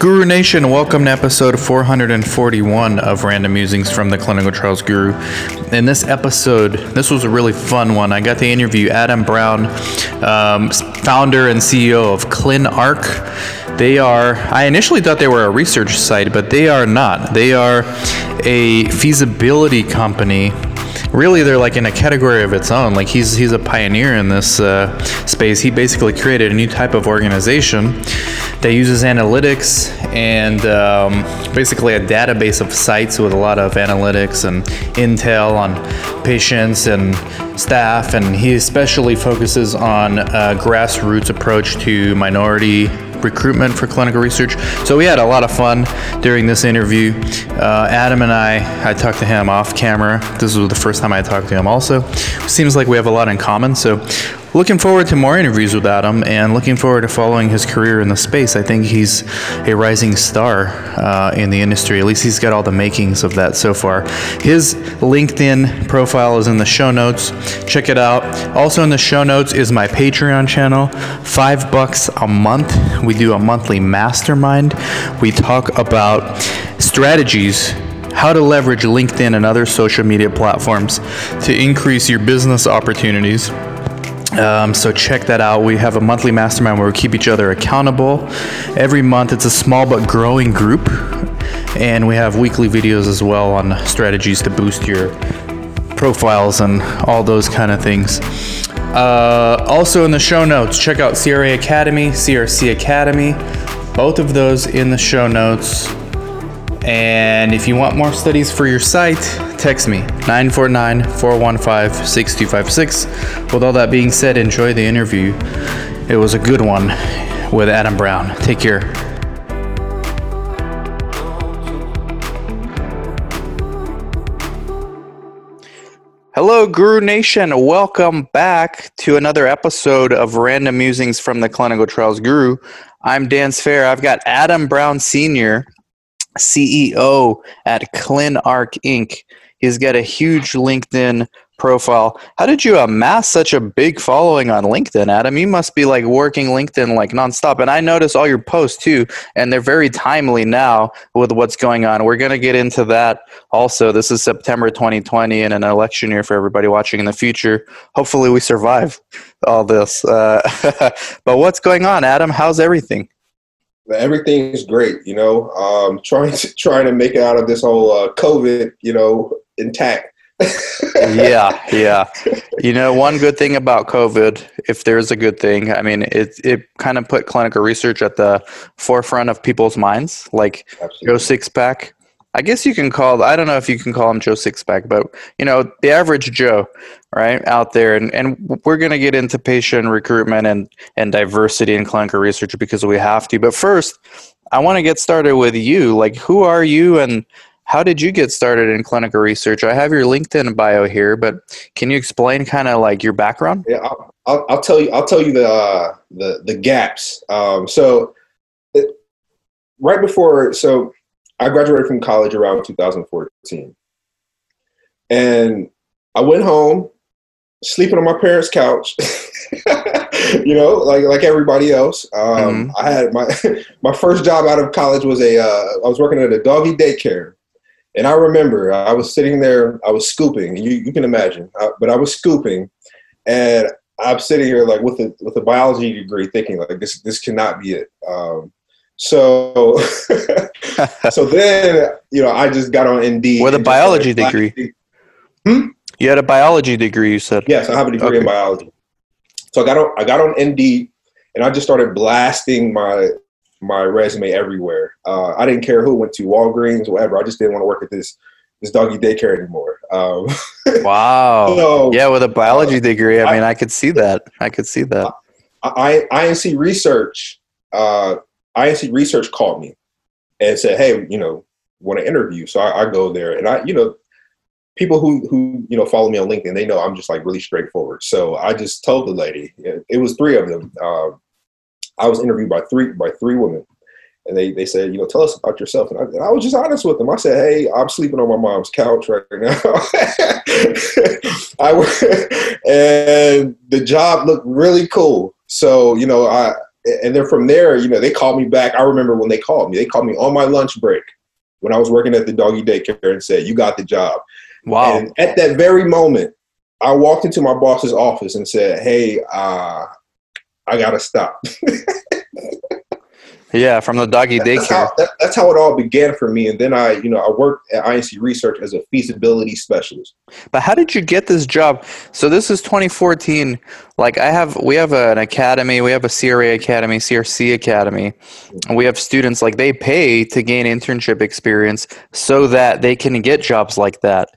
Guru Nation, welcome to episode 441 of Random Musings from the Clinical Trials Guru. In this episode, this was a really fun one. I got to interview Adam Brown, um, founder and CEO of ClinArc. They are, I initially thought they were a research site, but they are not. They are a feasibility company really they're like in a category of its own like he's he's a pioneer in this uh, space he basically created a new type of organization that uses analytics and um, basically a database of sites with a lot of analytics and intel on patients and staff. And he especially focuses on a grassroots approach to minority recruitment for clinical research. So we had a lot of fun during this interview. Uh, Adam and I, I talked to him off camera. This was the first time I talked to him also. Seems like we have a lot in common. So looking forward to more interviews with Adam and looking forward to following his career in the space. I think he's a rising star uh, in the industry. At least he's got all the makings of that so far. His LinkedIn profile is in the show notes. Check it out. Also in the show notes is my Patreon channel. Five bucks a month. We do a monthly mastermind. We talk about strategies how to leverage LinkedIn and other social media platforms to increase your business opportunities um, so check that out. We have a monthly mastermind where we keep each other accountable. Every month, it's a small but growing group, and we have weekly videos as well on strategies to boost your profiles and all those kind of things. Uh, also in the show notes, check out CRA Academy, CRC Academy. Both of those in the show notes. And if you want more studies for your site, text me 949 415 6256. With all that being said, enjoy the interview. It was a good one with Adam Brown. Take care. Hello, Guru Nation. Welcome back to another episode of Random Musings from the Clinical Trials Guru. I'm Dan Sfera. I've got Adam Brown Sr., CEO at ClinArc Inc. He's got a huge LinkedIn profile. How did you amass such a big following on LinkedIn, Adam? You must be like working LinkedIn like nonstop. And I notice all your posts too, and they're very timely now with what's going on. We're going to get into that also. This is September 2020 and an election year for everybody watching in the future. Hopefully, we survive all this. Uh, but what's going on, Adam? How's everything? Everything's great, you know. Um, trying to trying to make it out of this whole uh, COVID, you know, intact. yeah, yeah. You know, one good thing about COVID, if there's a good thing, I mean, it it kind of put clinical research at the forefront of people's minds. Like Absolutely. Joe Sixpack, I guess you can call. I don't know if you can call him Joe Sixpack, but you know, the average Joe, right out there, and and we're gonna get into patient recruitment and and diversity in clinical research because we have to. But first, I want to get started with you. Like, who are you and how did you get started in clinical research? I have your LinkedIn bio here, but can you explain kind of like your background? Yeah, I'll, I'll, I'll, tell you. I'll tell you the uh, the the gaps. Um, so, right before, so I graduated from college around 2014, and I went home, sleeping on my parents' couch. you know, like like everybody else. Um, mm-hmm. I had my my first job out of college was a uh, I was working at a doggy daycare, and I remember I was sitting there, I was scooping, you, you can imagine, I, but I was scooping, and I'm sitting here like with a with a biology degree, thinking like this this cannot be it. Um, so so then you know I just got on Indeed with a biology degree. Hmm? You had a biology degree, you said. Yes, I have a degree okay. in biology. So I got on I got on Indeed, and I just started blasting my my resume everywhere. Uh, I didn't care who went to Walgreens, whatever. I just didn't want to work at this this doggy daycare anymore. Um, wow. So, yeah, with a biology uh, degree, I mean, I, I, could see that. I could see that. I, I INC research, uh, INC research called me and said, "Hey, you know, want to interview?" So I, I go there, and I, you know, people who who you know follow me on LinkedIn, they know I'm just like really straightforward. So I just told the lady, it was three of them. Uh, I was interviewed by three by three women, and they they said, you know, tell us about yourself. And I, and I was just honest with them. I said, hey, I'm sleeping on my mom's couch right now. I and the job looked really cool. So you know, I and then from there, you know, they called me back. I remember when they called me. They called me on my lunch break when I was working at the doggy daycare and said, "You got the job." Wow. And at that very moment, I walked into my boss's office and said, "Hey, uh, I gotta stop." Yeah, from the doggy that's, daycare. how, that, that's how it all began for me. And then I, you know, I worked at INC Research as a feasibility specialist. But how did you get this job? So this is 2014. Like I have, we have an academy, we have a CRA academy, CRC academy, and we have students like they pay to gain internship experience so that they can get jobs like that.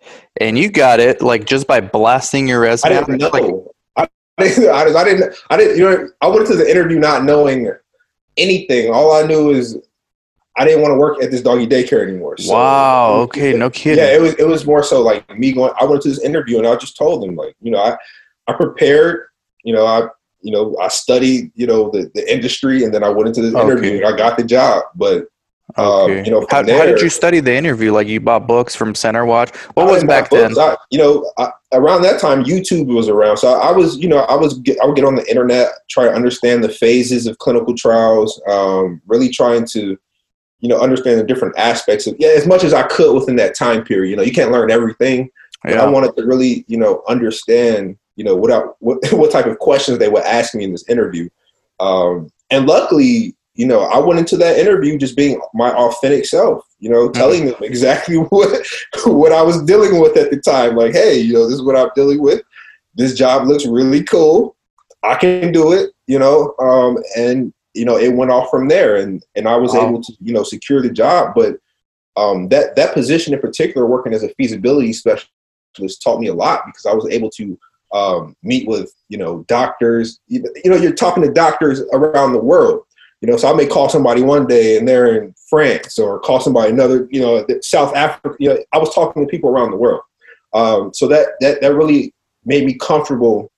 And you got it like just by blasting your I resume. didn't know. Like, I, I, didn't, I, I didn't. I didn't. You know, I went to the interview not knowing anything. All I knew is I didn't want to work at this doggy daycare anymore. So, wow. Um, okay. No kidding. Yeah, it was. It was more so like me going. I went to this interview and I just told them like, you know, I, I prepared. You know, I, you know, I studied. You know, the the industry, and then I went into this Okay. interview and I got the job. But um, Okay. you know, how, there, how did you study the interview? Like you bought books from Center Watch. What I was back then? I, you know, I, around that time, YouTube was around. So I, was, you know, I was, get, I would get on the internet, try to understand the phases of clinical trials, um, really trying to, you know, understand the different aspects of, yeah, as much as I could within that time period. You know, you can't learn everything, but I wanted to really, you know, understand, you know, what, I, what, what type of questions they would ask me in this interview. Um, and luckily, you know, I went into that interview just being my authentic self, you know, telling them exactly what what I was dealing with at the time. Like, hey, you know, this is what I'm dealing with. This job looks really cool. I can do it, you know, um, and you know, it went off from there, and and I was Wow. able to, you know, secure the job. But um, that that position in particular, working as a feasibility specialist, taught me a lot because I was able to um, meet with, you know, doctors. You, you know, you're talking to doctors around the world. You know, so I may call somebody one day and they're in France, or call somebody another, you know, South Africa. You know, I was talking to people around the world. Um, so that that that really made me comfortable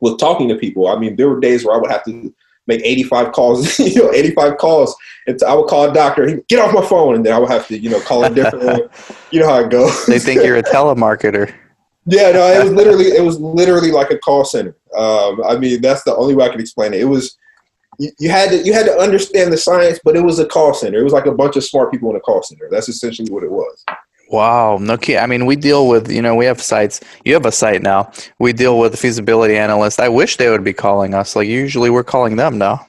with talking to people. I mean, there were days where I would have to make 85 calls, you know, 85 calls. And I would call a doctor, he'd get off my phone, and then I would have to, you know, call a different one. You know how it goes. They think you're a telemarketer. Yeah, no, it was literally it was literally like a call center. Um, I mean, that's the only way I can explain it. It was you, you had to you had to understand the science, but it was a call center. It was like a bunch of smart people in a call center. That's essentially what it was. Wow, no kid. I mean, we deal with you know we have sites. You have a site now. We deal with feasibility analysts. I wish they would be calling us. Like usually we're calling them now.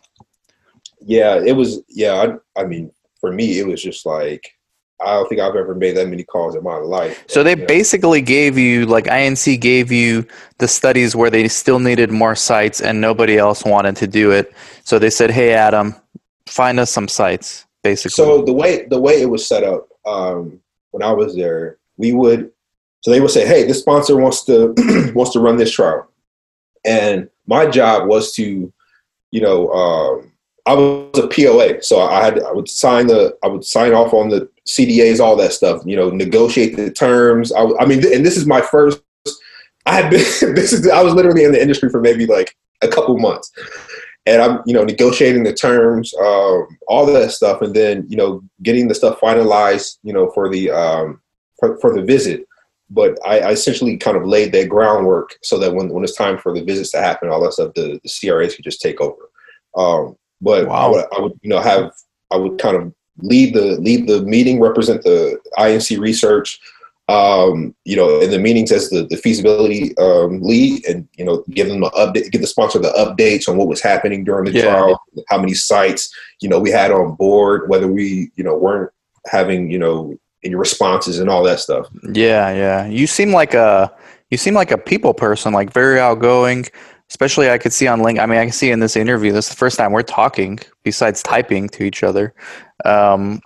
Yeah, it was. Yeah, I, I mean, for me, it was just like I don't think I've ever made that many calls in my life. So they You know? basically gave you like INC gave you the studies where they still needed more sites and nobody else wanted to do it. So they said, "Hey, Adam, find us some sites." Basically. So the way the way it was set up um, when I was there, we would so they would say, "Hey, this sponsor wants to wants to run this trial," and my job was to, you know, um, I was a POA, so I had I would sign the I would sign off on the CDAs, all that stuff. You know, negotiate the terms. I, I mean, and this is my first. I had been this is I was literally in the industry for maybe like a couple months and I'm, you know, negotiating the terms, um, all that stuff, and then, you know, getting the stuff finalized, you know, for the um, for, for the visit. But I, I essentially kind of laid that groundwork so that when, when it's time for the visits to happen, all that stuff, the, the CRAs could just take over. Um, but I, would, I would, you know, have I would kind of lead the lead the meeting, represent the INC research, um, you know, in the meetings as the, the feasibility um, lead, and you know, give them an update, give the sponsor the updates on what was happening during the Yeah. trial, how many sites you know we had on board, whether we you know weren't having you know any responses and all that stuff. Yeah, yeah. You seem like a you seem like a people person, like very outgoing. Especially, I could see on link. I mean, I can see in this interview. This is the first time we're talking, besides typing to each other. Um,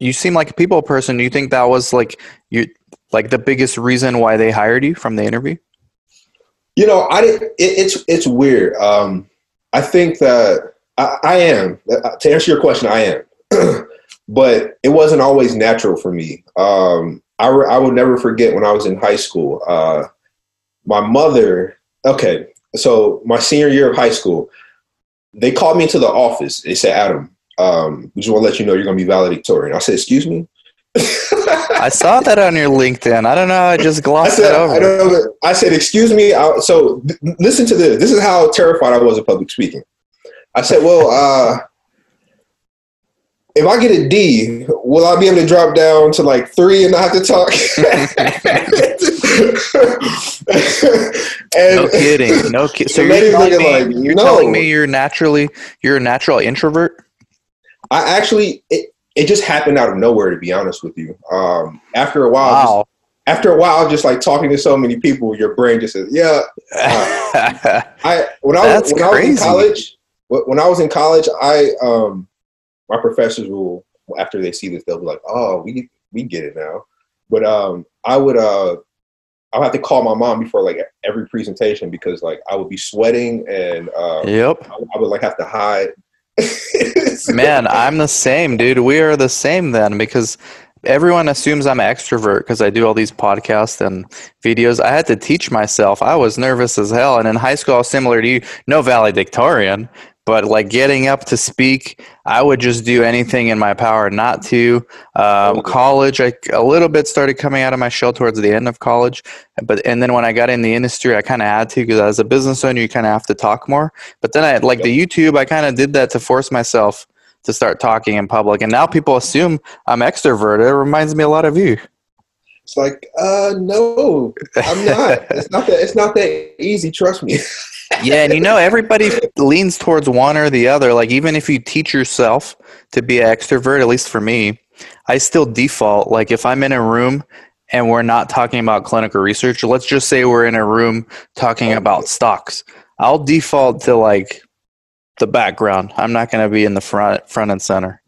you seem like a people person. Do you think that was like you, like the biggest reason why they hired you from the interview? You know, I. It, it's it's weird. Um, I think that I, I am uh, to answer your question. I am, but it wasn't always natural for me. Um, I re- I would never forget when I was in high school. Uh, my mother. Okay, so my senior year of high school, they called me into the office. They said, "Adam, um, we just want to let you know you're going to be valedictorian." I said, "Excuse me." I saw that on your LinkedIn. I don't know. I just I glossed said, it I, over. don't know, I said, excuse me. I, so th- listen to this. This is how terrified I was of public speaking. I said, well, uh, if I get a D, will I be able to drop down to like three and not have to talk? no kidding. No kidding. So you're, telling me, like, you're no. telling me you're naturally you're a natural introvert? I actually it, it just happened out of nowhere to be honest with you. Um, after a while, wow. just, after a while, just like talking to so many people, your brain just says, "Yeah." Uh, I when I was when I was in college, when I was in college, I um my professors will after they see this, they'll be like, "Oh, we we get it now." But um, I would uh, I'll have to call my mom before like every presentation because like I would be sweating and um, yep, I, I would like have to hide. Man, I'm the same, dude. We are the same then because everyone assumes I'm an extrovert because I do all these podcasts and videos. I had to teach myself. I was nervous as hell. And in high school, I was similar to you, no valedictorian, but like getting up to speak i would just do anything in my power not to. Um, college i a little bit started coming out of my shell towards the end of college but and then when i got in the industry i kind of had to because as a business owner you kind of have to talk more. But then i like the youtube i kind of did that to force myself to start talking in public and now people assume i'm extroverted. It reminds me a lot of you. It's like uh no i'm not. It's not that it's not that easy trust me yeah, and you know everybody leans towards one or the other. Like even if you teach yourself to be an extrovert, at least for me, I still default. Like if I'm in a room and we're not talking about clinical research, let's just say we're in a room talking about stocks. I'll default to like the background. I'm not going to be in the front front and center.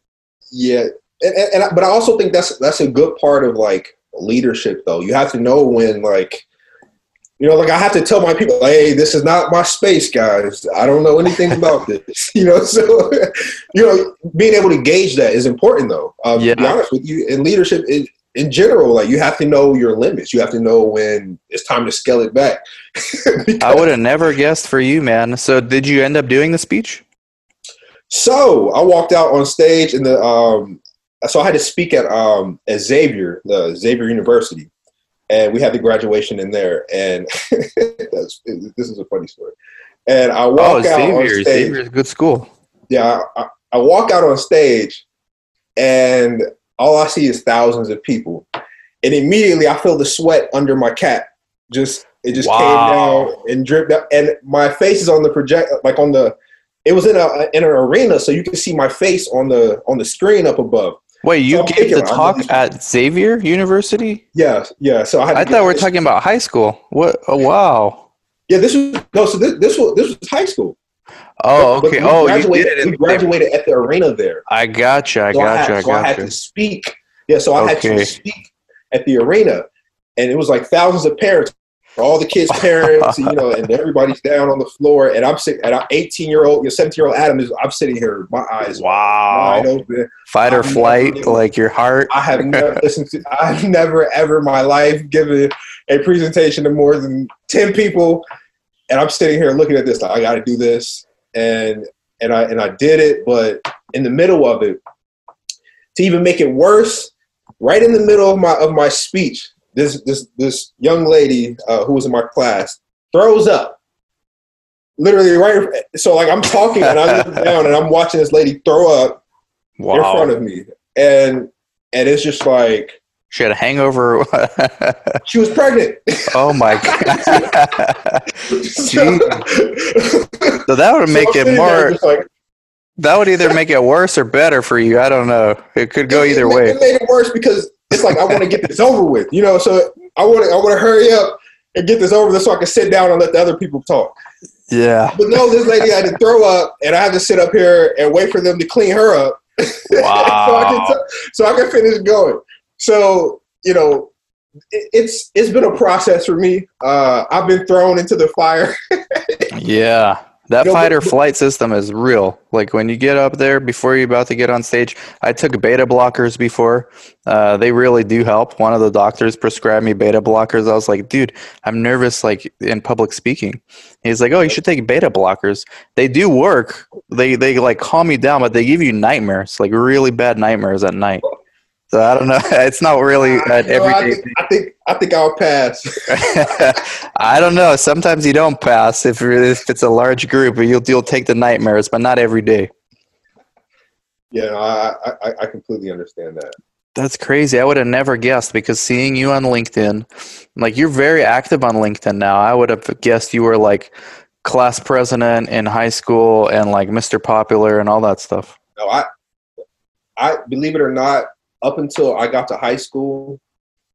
Yeah, and, and, and but I also think that's that's a good part of like leadership though. You have to know when like you know, like I have to tell my people, hey, this is not my space, guys. I don't know anything about this. You know, so you know, being able to gauge that is important, though. Um, yeah. To be honest with you, in leadership, in, in general, like you have to know your limits. You have to know when it's time to scale it back. I would have never guessed for you, man. So, did you end up doing the speech? So I walked out on stage, and the um, so I had to speak at um, at Xavier, the Xavier University and we had the graduation in there. And this is a funny story. And I oh, walk oh, out Xavier, on stage. Xavier's good school. Yeah, I, I walk out on stage, and all I see is thousands of people, and immediately I feel the sweat under my cap. Just it just wow. came down and dripped out, and my face is on the project, like on the. It was in a in an arena, so you can see my face on the on the screen up above. Wait, you so gave the talk at Xavier University? Yeah, yeah. So I, I thought we were talking about high school. What? Oh, wow. Yeah, this was no. So this this was this was high school. Oh, okay. oh, you did it. We graduated at the arena there. I gotcha. I so gotcha. I, had, I so I had to speak. Yeah, so I okay. had to speak at the arena, and it was like thousands of parents all the kids' parents, you know, and everybody's down on the floor, and I'm sitting, and I'm 18 year old, you know, 17 year old Adam is, I'm sitting here, my eyes wow. wide open, fight or I've flight, never, like your heart. I have never listened to, I've never ever in my life given a presentation to more than 10 people, and I'm sitting here looking at this, like I got to do this, and and I and I did it, but in the middle of it, to even make it worse, right in the middle of my of my speech, this this this young lady uh, who was in my class throws up. Literally right. So like I'm talking and I look down and I'm watching this lady throw up wow. in front of me, and and it's just like she had a hangover. she was pregnant. Oh my god! so, so that would make so it more. Like, that would either make it worse or better for you. I don't know. It could go either it, way. It made it worse because it's like I want to get this over with, you know. So I want to I want to hurry up and get this over with so I can sit down and let the other people talk. Yeah. But no, this lady had to throw up, and I had to sit up here and wait for them to clean her up. Wow. so, I can t- so I can finish going. So you know, it, it's it's been a process for me. Uh, I've been thrown into the fire. yeah. That you know, fight or flight system is real. Like when you get up there before you're about to get on stage, I took beta blockers before. Uh, they really do help. One of the doctors prescribed me beta blockers. I was like, dude, I'm nervous like in public speaking. He's like, oh, you should take beta blockers. They do work. They they like calm you down, but they give you nightmares, like really bad nightmares at night. So I don't know. It's not really an know, I, everyday think, I think I think I'll pass. I don't know. Sometimes you don't pass if, if it's a large group. You'll you'll take the nightmares, but not every day. yeah, I, I I completely understand that. That's crazy. I would have never guessed because seeing you on LinkedIn, like you're very active on LinkedIn now. I would have guessed you were like class president in high school and like Mr. Popular and all that stuff. No, I I believe it or not, up until I got to high school,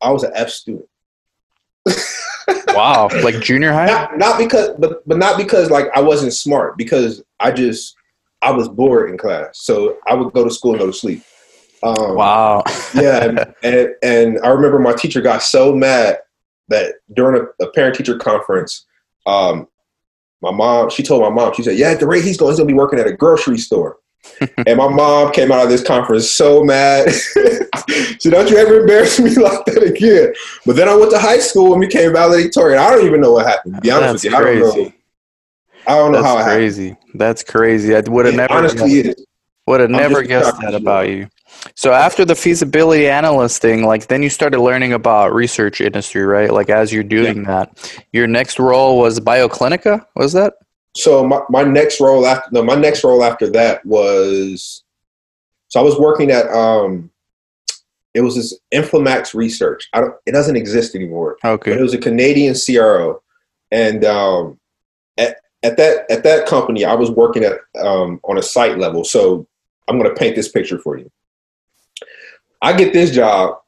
I was an F student. Wow, like junior high? Not not because but but not because like I wasn't smart, because I just I was bored in class. So I would go to school and go to sleep. Um, Wow. yeah, and, and and I remember my teacher got so mad that during a, a parent teacher conference, um, my mom she told my mom she said, "Yeah, at the rate he's going, he's gonna be working at a grocery store." And my mom came out of this conference so mad. so don't you ever embarrass me like that again. But then I went to high school and became valedictorian. I don't even know what happened. To be honest That's with you, I don't know. I don't know how it That's happened. crazy. That's crazy. I would have never honestly is. would have never guessed that about you. So after the feasibility analyst thing, like then you started learning about research industry, right? Like as you're doing that, your next role was Bioclinica, was that? So my, my next role after no my next role after that was so I was working at um it was this Inflamax research. I don't it doesn't exist anymore. But Okay. it was a Canadian CRO. And um at, at that at that company I was working at um on a site level. So I'm gonna paint this picture for you. I get this job.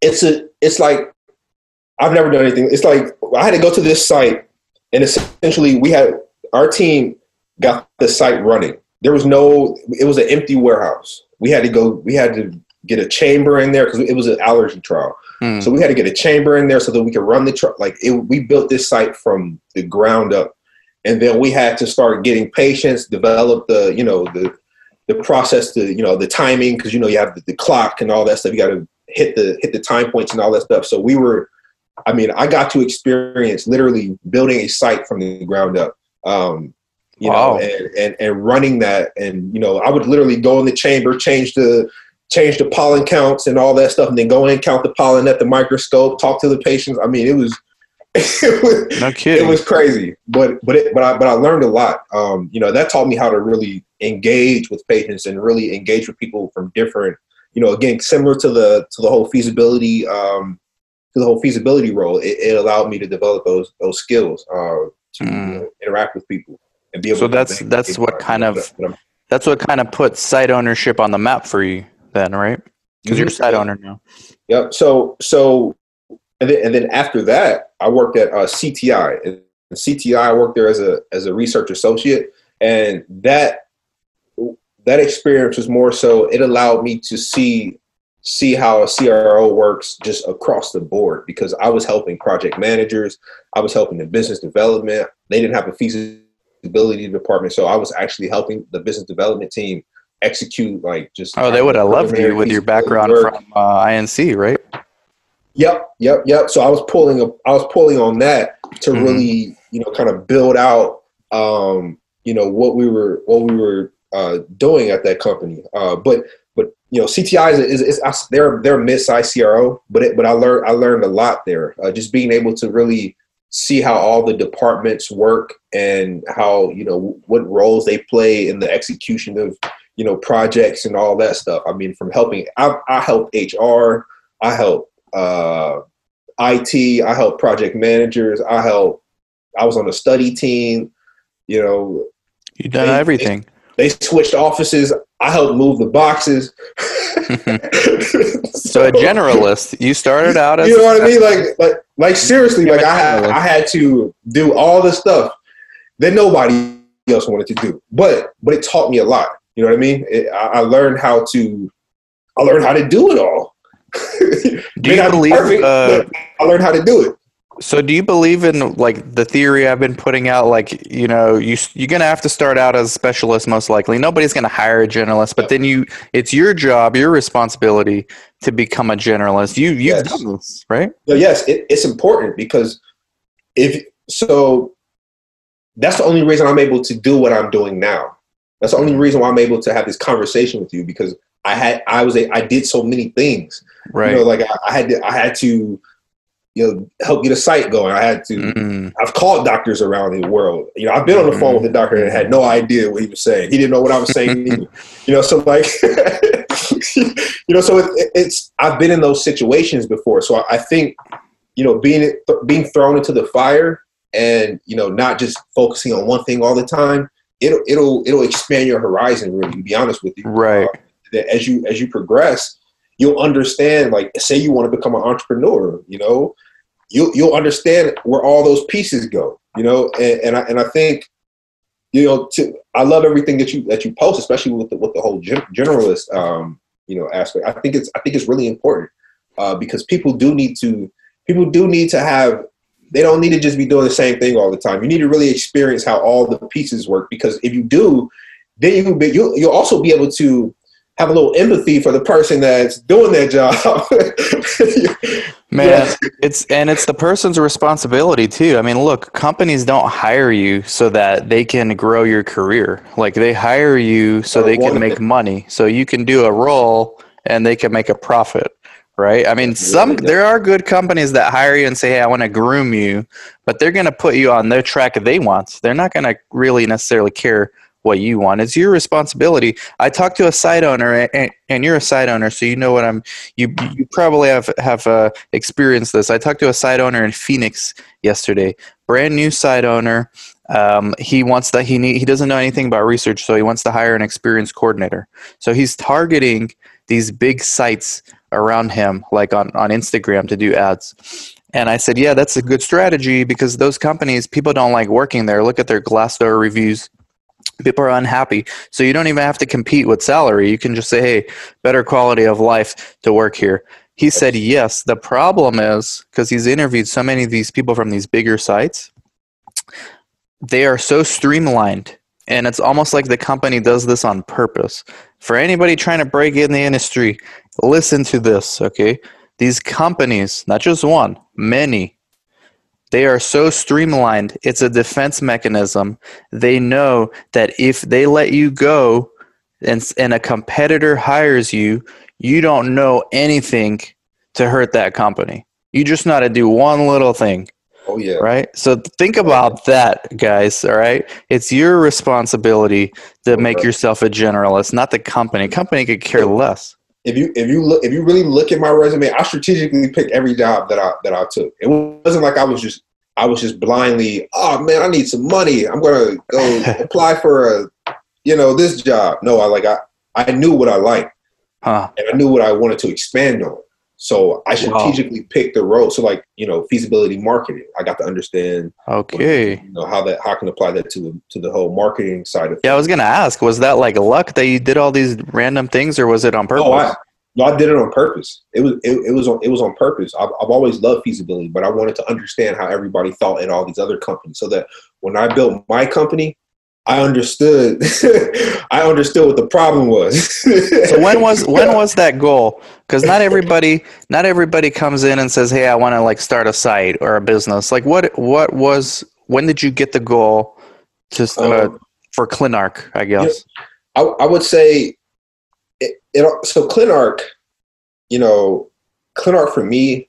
It's a it's like I've never done anything. It's like I had to go to this site and essentially we had our team got the site running. There was no it was an empty warehouse. We had to go we had to get a chamber in there because it was an allergy trial. Hmm. So we had to get a chamber in there so that we could run the truck. Like it, we built this site from the ground up, and then we had to start getting patients, develop the you know the the process, the you know the timing because you know you have the, the clock and all that stuff. You got to hit the hit the time points and all that stuff. So we were, I mean, I got to experience literally building a site from the ground up. Um, you Wow. know, and, and and running that, and you know, I would literally go in the chamber, change the change the pollen counts and all that stuff, and then go in, count the pollen at the microscope, talk to the patients. I mean, it was it was, No it was crazy, but but it, but I but I learned a lot. Um, you know, that taught me how to really engage with patients and really engage with people from different. You know, again, similar to the to the whole feasibility um, the whole feasibility role, it, it allowed me to develop those those skills uh, to Mm. you know, interact with people and be able. So to that's- that's what kind of- That's what kind of put site ownership on the map for you then, right? Because you're a site owner now. Yep. So so and then and then after that, I worked at uh, CTI. And CTI, I worked there as a as a research associate, and that that experience was more so it allowed me to see see how a CRO works just across the board because I was helping project managers, I was helping the business development. They didn't have a feasibility department, so I was actually helping the business development team execute like just Oh, they would have loved you with your background work. from uh, INC, right? Yep, yep, yep. So I was pulling, a, I was pulling on that to Mhm. really, you know, kind of build out, um, you know, what we were, what we were uh, doing at that company. Uh, but you know, CTI is, is, is they're they're mid-sized CRO, but it, but I learned I learned a lot there. Uh, just being able to really see how all the departments work and how you know what roles they play in the execution of you know projects and all that stuff. I mean, from helping, I, I help HR, I help uh, IT, I help project managers, I help. I was on a study team. You know, You've done They- everything. they switched offices. I helped move the boxes. So a generalist. You started out as you know what I mean? Like, like, like seriously, like I had, I had to do all the stuff that nobody else wanted to do. But, but it taught me a lot. You know what I mean? It, I, I learned how to, I learned how to do it all. Do you believe? perfect, Uh, I learned how to do it. So do you believe in like the theory I've been putting out? Like you know, you you're gonna have to start out as a specialist most likely. Nobody's gonna hire a generalist, but then you, it's your job, your responsibility to become a generalist. You you've Yes. done this, right? No, yes, it, it's important because if so, that's the only reason I'm able to do what I'm doing now. That's the only reason why I'm able to have this conversation with you because I had I was a I did so many things. Right. You know, like I, I had to I had to you know help get a site going. I had to. Mm, I've called doctors around the world. You know, I've been on the phone with a doctor and had no idea what he was saying. He didn't know what I was saying. either. You know, so like, you know, so it, it's I've been in those situations before. So I, I think, you know, being being thrown into the fire and you know not just focusing on one thing all the time, it'll it'll it'll expand your horizon. Really, to be honest with you, right. Uh, that as you as you progress, you'll understand. Like, say you want to become an entrepreneur, you know, you'll you'll understand where all those pieces go. You know, and, and I and I think, you know, to I love everything that you that you post, especially with the with the whole gen, generalist, um, you know, aspect. I think it's I think it's really important uh, because people do need to people do need to have. They don't need to just be doing the same thing all the time. You need to really experience how all the pieces work because if you do, then you you'll, you'll also be able to have a little empathy for the person that's doing that job. Man, Yeah. it's and it's the person's responsibility too. I mean, look, companies don't hire you so that they can grow your career. Like they hire you so they can make money. So you can do a role and they can make a profit, right? I mean, some there are good companies that hire you and say, "Hey, I want to groom you," but they're going to put you on their track they want. They're not going to really necessarily care what you want. It's your responsibility. I talked to a site owner, and, and you're a site owner, so you know what I'm. You you probably have have uh, experienced this. I talked to a site owner in Phoenix yesterday, brand new site owner. Um, he wants that he need, he doesn't know anything about research, so he wants to hire an experienced coordinator. So he's targeting these big sites around him, like on on Instagram, to do ads. And I said, yeah, that's a good strategy because those companies, people don't like working there. Look at their Glassdoor reviews people are unhappy. So you don't even have to compete with salary. You can just say hey better quality of life to work here. He said yes. The problem is because he's interviewed so many of these people from these bigger sites they are so streamlined and it's almost like the company does this on purpose. For anybody trying to break in the industry listen to this okay? These companies not just one many they are so streamlined it's a defense mechanism. They know that if they let you go and, and a competitor hires you you don't know anything to hurt that company. You just know to do one little thing. Oh yeah, right? So think about that guys all right? It's your responsibility to make yourself a generalist not the company. Company could care less if you if you look if you really look at my resume, I strategically picked every job that I that I took. It wasn't like I was just I was just blindly, oh man, I need some money. I'm gonna go apply for a you know this job. No, I like I I knew what I liked huh and I knew what I wanted to expand on. So I Wow. strategically picked the road. So like you know feasibility marketing, I got to understand okay you know how that how I can apply that to the to the whole marketing side of Things. yeah i was gonna ask was that like luck that you did all these random things or was it on purpose Oh, I, no, I did it on purpose. It was it, it was on it was on purpose. I've, I've always loved feasibility, but I wanted to understand how everybody thought at all these other companies, so that when I built my company, I understood. I understood what the problem was. so when was when was that goal because not everybody not everybody comes in and says hey i want to like start a site or a business like what what was when did you get the goal to uh, Um, for ClinArc i guess I, I would say it, it. So ClinArc, you know, ClinArc for me,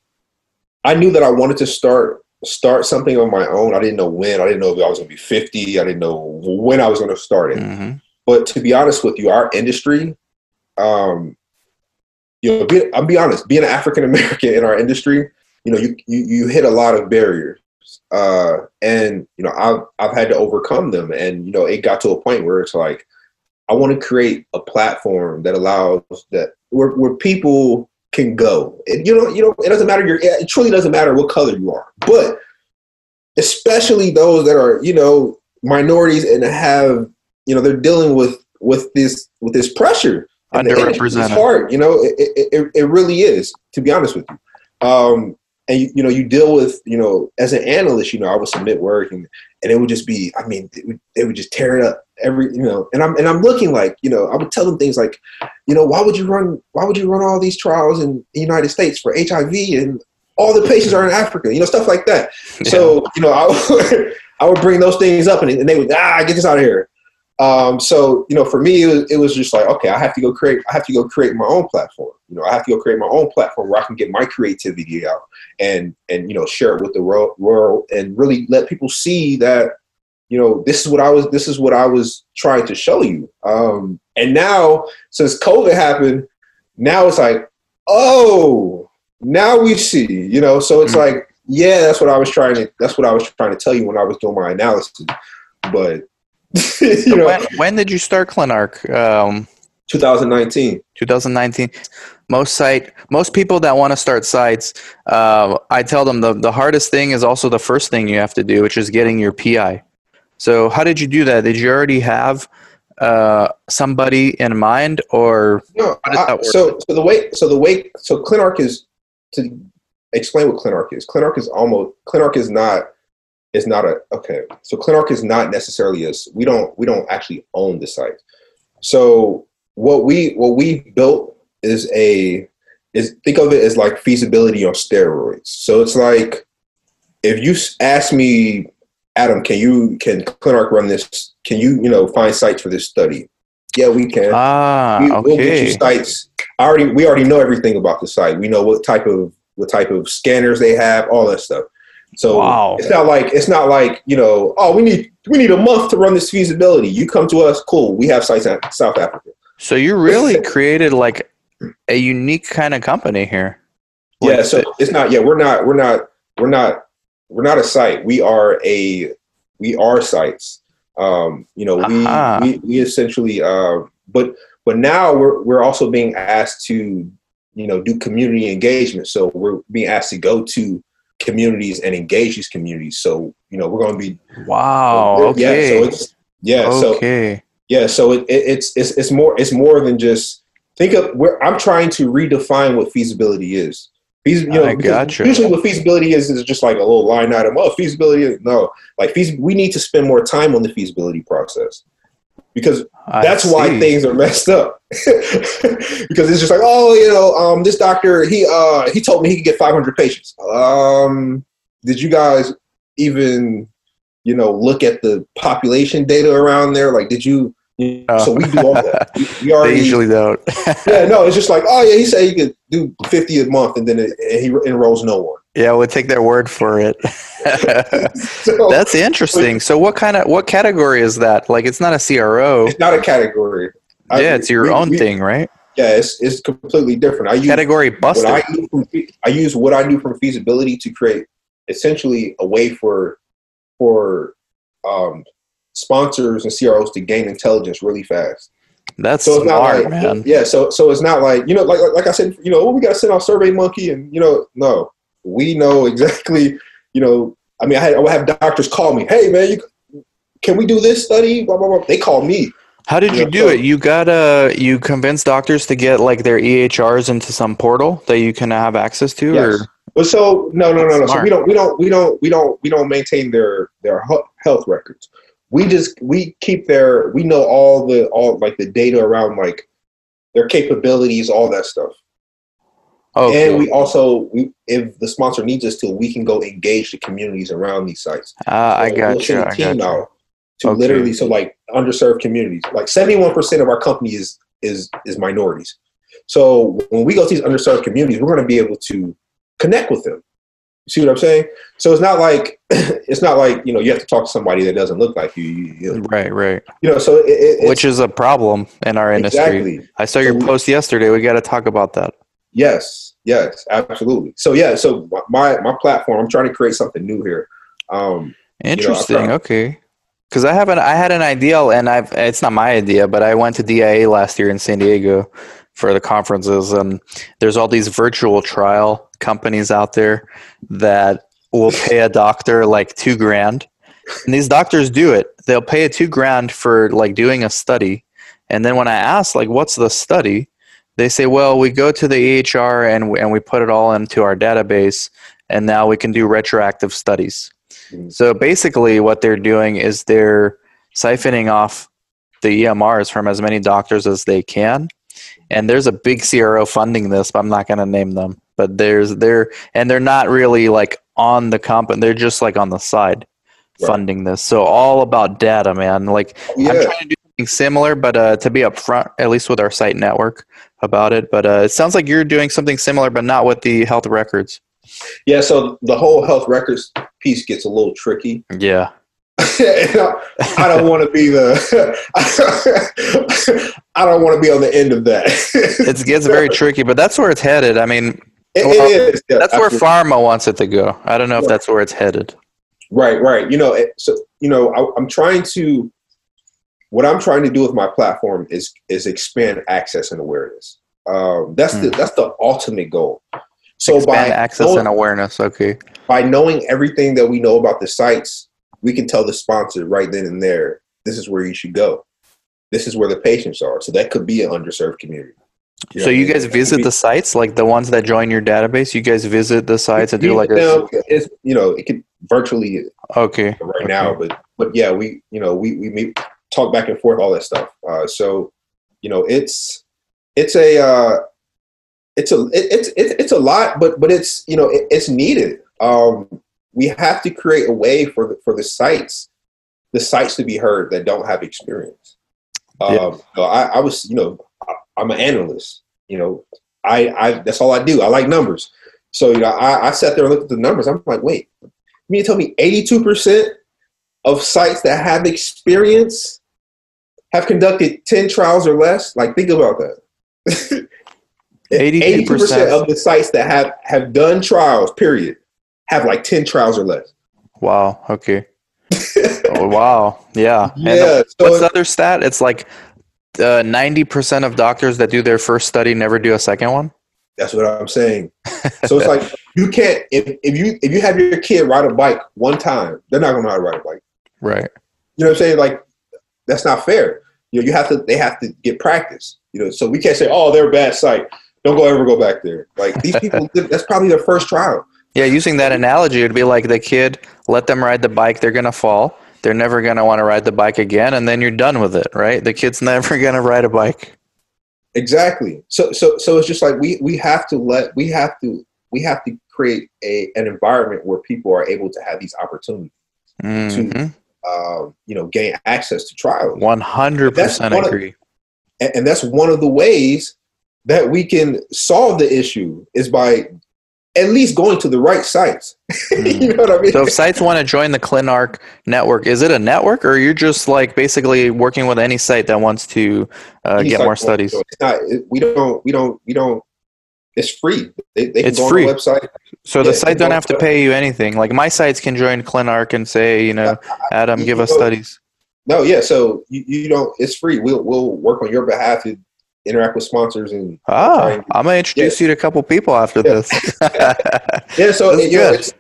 I knew that I wanted to start start something on my own. I didn't know when. I didn't know if I was going to be fifty. I didn't know when I was going to start it. hmm But to be honest with you, our industry, um, you know, be, I'll be honest, being an African American in our industry, you know, you, you you hit a lot of barriers, uh, and you know, I've I've had to overcome them, and you know, it got to a point where it's like, I want to create a platform that allows that where where people can go, and you know, you know, it doesn't matter your, it truly doesn't matter what color you are, but especially those that are you know minorities and have you know they're dealing with with this with this pressure. And the industry is Underrepresented. hard you know it, it, it, it really is to be honest with you. Um and you, you know you deal with you know as an analyst you know i would submit work and and it would just be i mean it would, they would just tear it up every you know and i'm and i'm looking like you know i would tell them things like you know why would you run why would you run all these trials in the united states for hiv and all the patients are in africa you know stuff like that so you know, I would, I would bring those things up, and, and they would ah get this out of here. Um, so you know, for me, it was, it was just like, okay, I have to go create. I have to go create my own platform. You know, I have to go create my own platform where I can get my creativity out and and you know share it with the world, world and really let people see that you know this is what I was this is what I was trying to show you. Um, and now since COVID happened, now it's like, oh, now we see. You know, so it's mm-hmm. like, yeah, that's what I was trying to. That's what I was trying to tell you when I was doing my analysis, but you know, when, when, did you start ClinArc? Um, 2019. 2019. Most site, most people that want to start sites, uh, I tell them the, the hardest thing is also the first thing you have to do, which is getting your PI. So, how did you do that? Did you already have uh, somebody in mind, or no? I, so, so the way, so the way, so ClinArc is to explain what ClinArc is. ClinArc is almost ClinArc is not is not a okay. So ClinArc is not necessarily us. We don't we don't actually own the site. So what we what we built is a is think of it as like feasibility on steroids. So it's like if you ask me, Adam, can you can ClinArc run this? Can you you know find sites for this study? Yeah, we can. Ah, we, okay. We'll get you sites. I already we already know everything about the site. We know what type of what type of scanners they have, all that stuff. So wow. it's not like it's not like you know, oh, we need we need a month to run this feasibility. You come to us, cool. We have sites in South Africa. So you really created like a unique kind of company here. Like yeah. So it's not. Yeah, we're not. We're not. We're not. We're not a site. We are a. We are sites. Um, you know, we, uh-huh. we we essentially. Uh, but but now we're we're also being asked to you know do community engagement. So we're being asked to go to communities and engage these communities. So you know, we're going to be wow. Okay. Yeah. So it's yeah. Okay. So yeah. So it, it, it's it's it's more it's more than just think of where I'm trying to redefine what feasibility is. Feas, you know, I gotcha. Usually, what feasibility is is just like a little line item. Oh, feasibility. No, like feas- we need to spend more time on the feasibility process because that's why things are messed up. because it's just like, oh, you know, um, this doctor he uh he told me he could get 500 patients. Um, did you guys even you know look at the population data around there? Like, did you? You know, So we do all that. We, we already, they usually don't. yeah, no, it's just like, oh yeah, he said he could do 50 a month, and then it, and he enrolls no one. Yeah, we'll take their word for it. so, That's interesting. So, what kind of what category is that? Like, it's not a CRO. It's not a category. Yeah, I, it's your we, own we, thing, right? Yeah, it's it's completely different. I use category buster. I, from, I use what I knew from feasibility to create essentially a way for for um, sponsors and CROs to gain intelligence really fast. That's so it's smart, not like, man. Yeah, so so it's not like you know, like like I said, you know, oh, we got to send off Survey Monkey, and you know, no, we know exactly. You know, I mean, I, had, I would have doctors call me, "Hey, man, you, can we do this study?" Blah blah blah. They call me. How did you, you know, do so, it? You got uh you convinced doctors to get like their EHRs into some portal that you can have access to, yes. or well, so no, no, no, no. So we don't, we don't, we don't, we don't, we don't maintain their their health records. We just we keep their we know all the all like the data around like their capabilities, all that stuff. Okay. And we also, we, if the sponsor needs us to, we can go engage the communities around these sites. Uh, so I got we'll you. A team out to okay. literally, so like underserved communities. Like seventy-one percent of our company is is is minorities. So when we go to these underserved communities, we're going to be able to connect with them. You see what I'm saying? So it's not like it's not like you know you have to talk to somebody that doesn't look like you. you know, right, right. You know, so it, it, which is a problem in our industry. Exactly. I saw your so post yesterday. We got to talk about that. Yes, yes, absolutely. So yeah, so my my platform, I'm trying to create something new here. Um, Interesting. You know, okay. Because I haven't, I had an idea, and I've it's not my idea, but I went to DIA last year in San Diego for the conferences, and there's all these virtual trial companies out there that will pay a doctor like two grand, and these doctors do it. They'll pay a two grand for like doing a study, and then when I ask like, "What's the study?" they say, well, we go to the EHR and we, and we put it all into our database, and now we can do retroactive studies. Mm-hmm. So basically, what they're doing is they're siphoning off the EMRs from as many doctors as they can. And there's a big CRO funding this, but I'm not going to name them. But there's they're and they're not really like on the company; they're just like on the side right. funding this. So all about data, man. Like yeah. I'm trying to do something similar, but uh, to be upfront, at least with our site network about it. But uh, it sounds like you're doing something similar, but not with the health records. Yeah, so the whole health records piece gets a little tricky. Yeah. I don't want to be the. I don't want to be on the end of that. it gets very tricky, but that's where it's headed. I mean, it, well, it is. Yeah, that's absolutely. where pharma wants it to go. I don't know if that's where it's headed. Right, right. You know, it, so you know, I, I'm trying to. What I'm trying to do with my platform is is expand access and awareness. Um, that's the that's the ultimate goal. So Expand by access knowing, and awareness. Okay. by knowing everything that we know about the sites, we can tell the sponsor right then and there, this is where you should go. This is where the patients are. So that could be an underserved community. know So I you mean? guys That visit be- the sites, like the ones that join your database. You guys visit the sites and do You like a it's, you know, it could virtually okay. right now, but but yeah, we you know we we meet, talk back and forth all that stuff. Uh, so you know it's it's a uh, it's a it, it's it's it's a lot, but but it's you know it, it's needed. Um, we have to create a way for the for the sites the sites to be heard that don't have experience. Um, Yeah. so I, I was you know I, I'm an analyst. You know I I that's all I do. I like numbers. So you know I, I sat there and looked at the numbers. I'm like, wait, you mean to tell me 82 percent of sites that have experience have conducted 10 trials or less like think about that 82% 82% of the sites that have have done trials period have like 10 trials or less Wow. Okay. oh, wow. Yeah. Yeah the- so what's the other stat? It's like uh, ninety percent of doctors that do their first study never do a second one. that's what i'm saying so it's like you can't if, if you if you have your kid ride a bike one time they're not gonna know how to ride a bike Right. you know what i'm saying like that's not fair you know you have to they have to get practice you know so we can't say oh they're a bad site don't go ever go back there like these people that's probably their first trial Yeah. Using that analogy, it'd be like the kid. Let them ride the bike. They're gonna fall. They're never gonna want to ride the bike again, and then you're done with it, right? The kid's never gonna ride a bike. Exactly. So so so it's just like we we have to let we have to we have to create a an environment where people are able to have these opportunities Mhm. um, you know gain access to trials One hundred percent That's one of- agree. and, and that's one of the ways that we can solve the issue is by at least going to the right sites you know what i mean So if sites want to join the ClinArc network, is it a network or you're just like basically working with any site that wants to uh, get more studies? It's not, we don't we don't we don't it's free they, they It's free. the website So the Yeah, site don't have to pay you anything. Like my sites can join ClinArc and say, you know, Adam, you give us studies. No, yeah. So you, you don't. It's free. We'll we'll work on your behalf interact with sponsors and Ah, and- I'm gonna introduce you to a couple people after Yeah. this. yeah. So That's you know, it's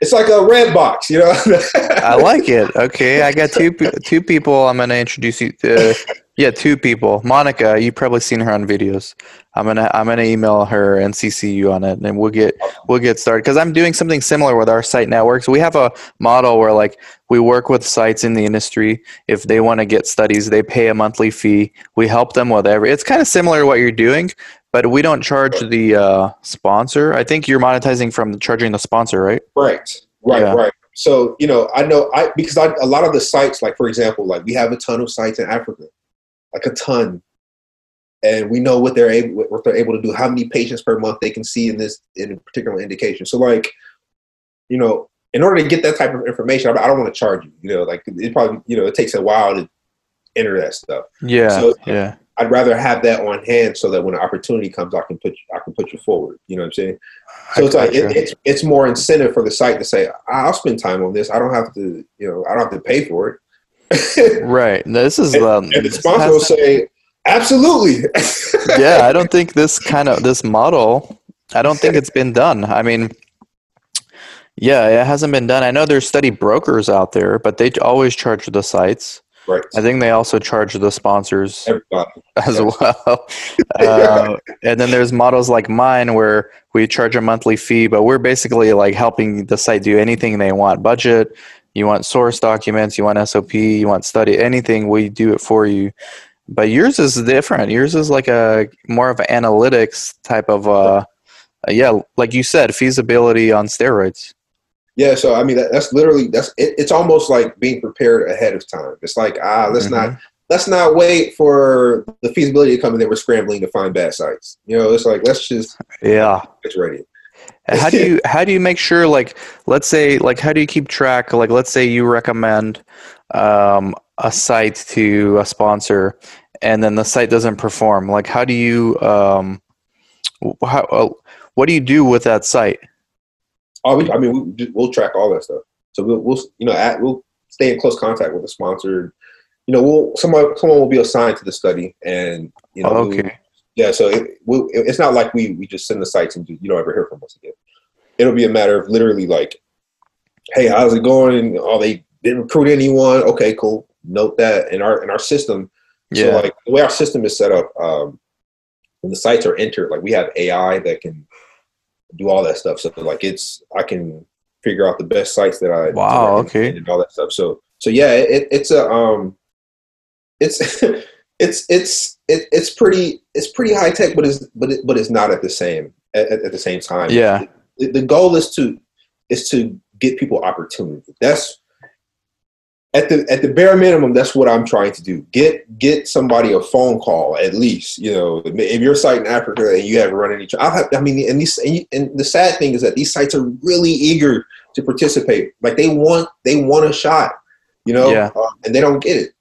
it's like a red box. You know. I like it. Okay, I got two two people. I'm gonna introduce you to. Yeah, two people. Monica, you've probably seen her on videos. I'm gonna I'm gonna email her and CC you on it, and we'll get we'll get started. Because I'm doing something similar with our site networks. We have a model where like we work with sites in the industry. If they want to get studies, they pay a monthly fee. We help them with every. It's kind of similar to what you're doing, but we don't charge the uh, sponsor. I think you're monetizing from charging the sponsor, right? right. Right. Yeah. Right. So you know, I know I because I, a lot of the sites, like for example, like we have a ton of sites in Africa, like a ton, and we know what they're able what they're able to do, how many patients per month they can see in this in a particular indication. So like, you know, in order to get that type of information, I, I don't want to charge you. You know, like it probably you know it takes a while to enter that stuff. Yeah, So- yeah. I'd rather have that on hand so that when an opportunity comes, I can put you, I can put you forward. You know what I'm saying? So I it's like it, it's it's more incentive for the site to say, I'll spend time on this. I don't have to, you know, I don't have to pay for it. Right. This is and, um, and the sponsor will say, absolutely. yeah, I don't think this kind of this model. I don't think it's been done. I mean, yeah, it hasn't been done. I know there's study brokers out there, but they always charge the sites. right. I think they also charge the sponsors Everybody. as well. Uh, and then there's models like mine where we charge a monthly fee, but we're basically like helping the site do anything they want. Budget, you want source documents, you want SOP, you want study, anything, we do it for you. But yours is different. Yours is like a more of an analytics type of, uh, yeah, like you said, feasibility on steroids. Yeah. So I mean, that, that's literally that's it, it's almost like being prepared ahead of time. It's like ah, let's Mhm. not let's not wait for the feasibility to come and then we're scrambling to find bad sites. You know, it's like let's just yeah, it's ready. how do you how do you make sure like let's say like how do you keep track like let's say you recommend um, a site to a sponsor and then the site doesn't perform like how do you um, how, uh, what do you do with that site Oh, we, I mean, we, we'll track all that stuff. So we'll, we'll you know, at, we'll stay in close contact with the sponsor. You know, we'll someone someone will be assigned to the study, and you know, okay. we'll, yeah. So it, we'll, it's not like we we just send the sites and you don't ever hear from us again. It'll be a matter of literally like, hey, how's it going? Oh, they didn't recruit anyone. Okay, cool. Note that in our in our system. Yeah. So like the way our system is set up, um, when the sites are entered, like we have AI that can do all that stuff. So like it's I can figure out the best sites that I Wow, okay. and all that stuff. So so yeah, it, it's a um, it's it's it's it, it's pretty it's pretty high tech, but it's but it, but it's not at the same at, at the same time. Yeah. The, the goal is to is to get people opportunity. That's at the at the bare minimum, that's what I'm trying to do. Get get somebody a phone call at least. You know, if you're a site in Africa and you haven't run any, I'll have. I mean, and these and, you, and the sad thing is that these sites are really eager to participate. Like they want they want a shot. You know, Yeah. uh, and they don't get it.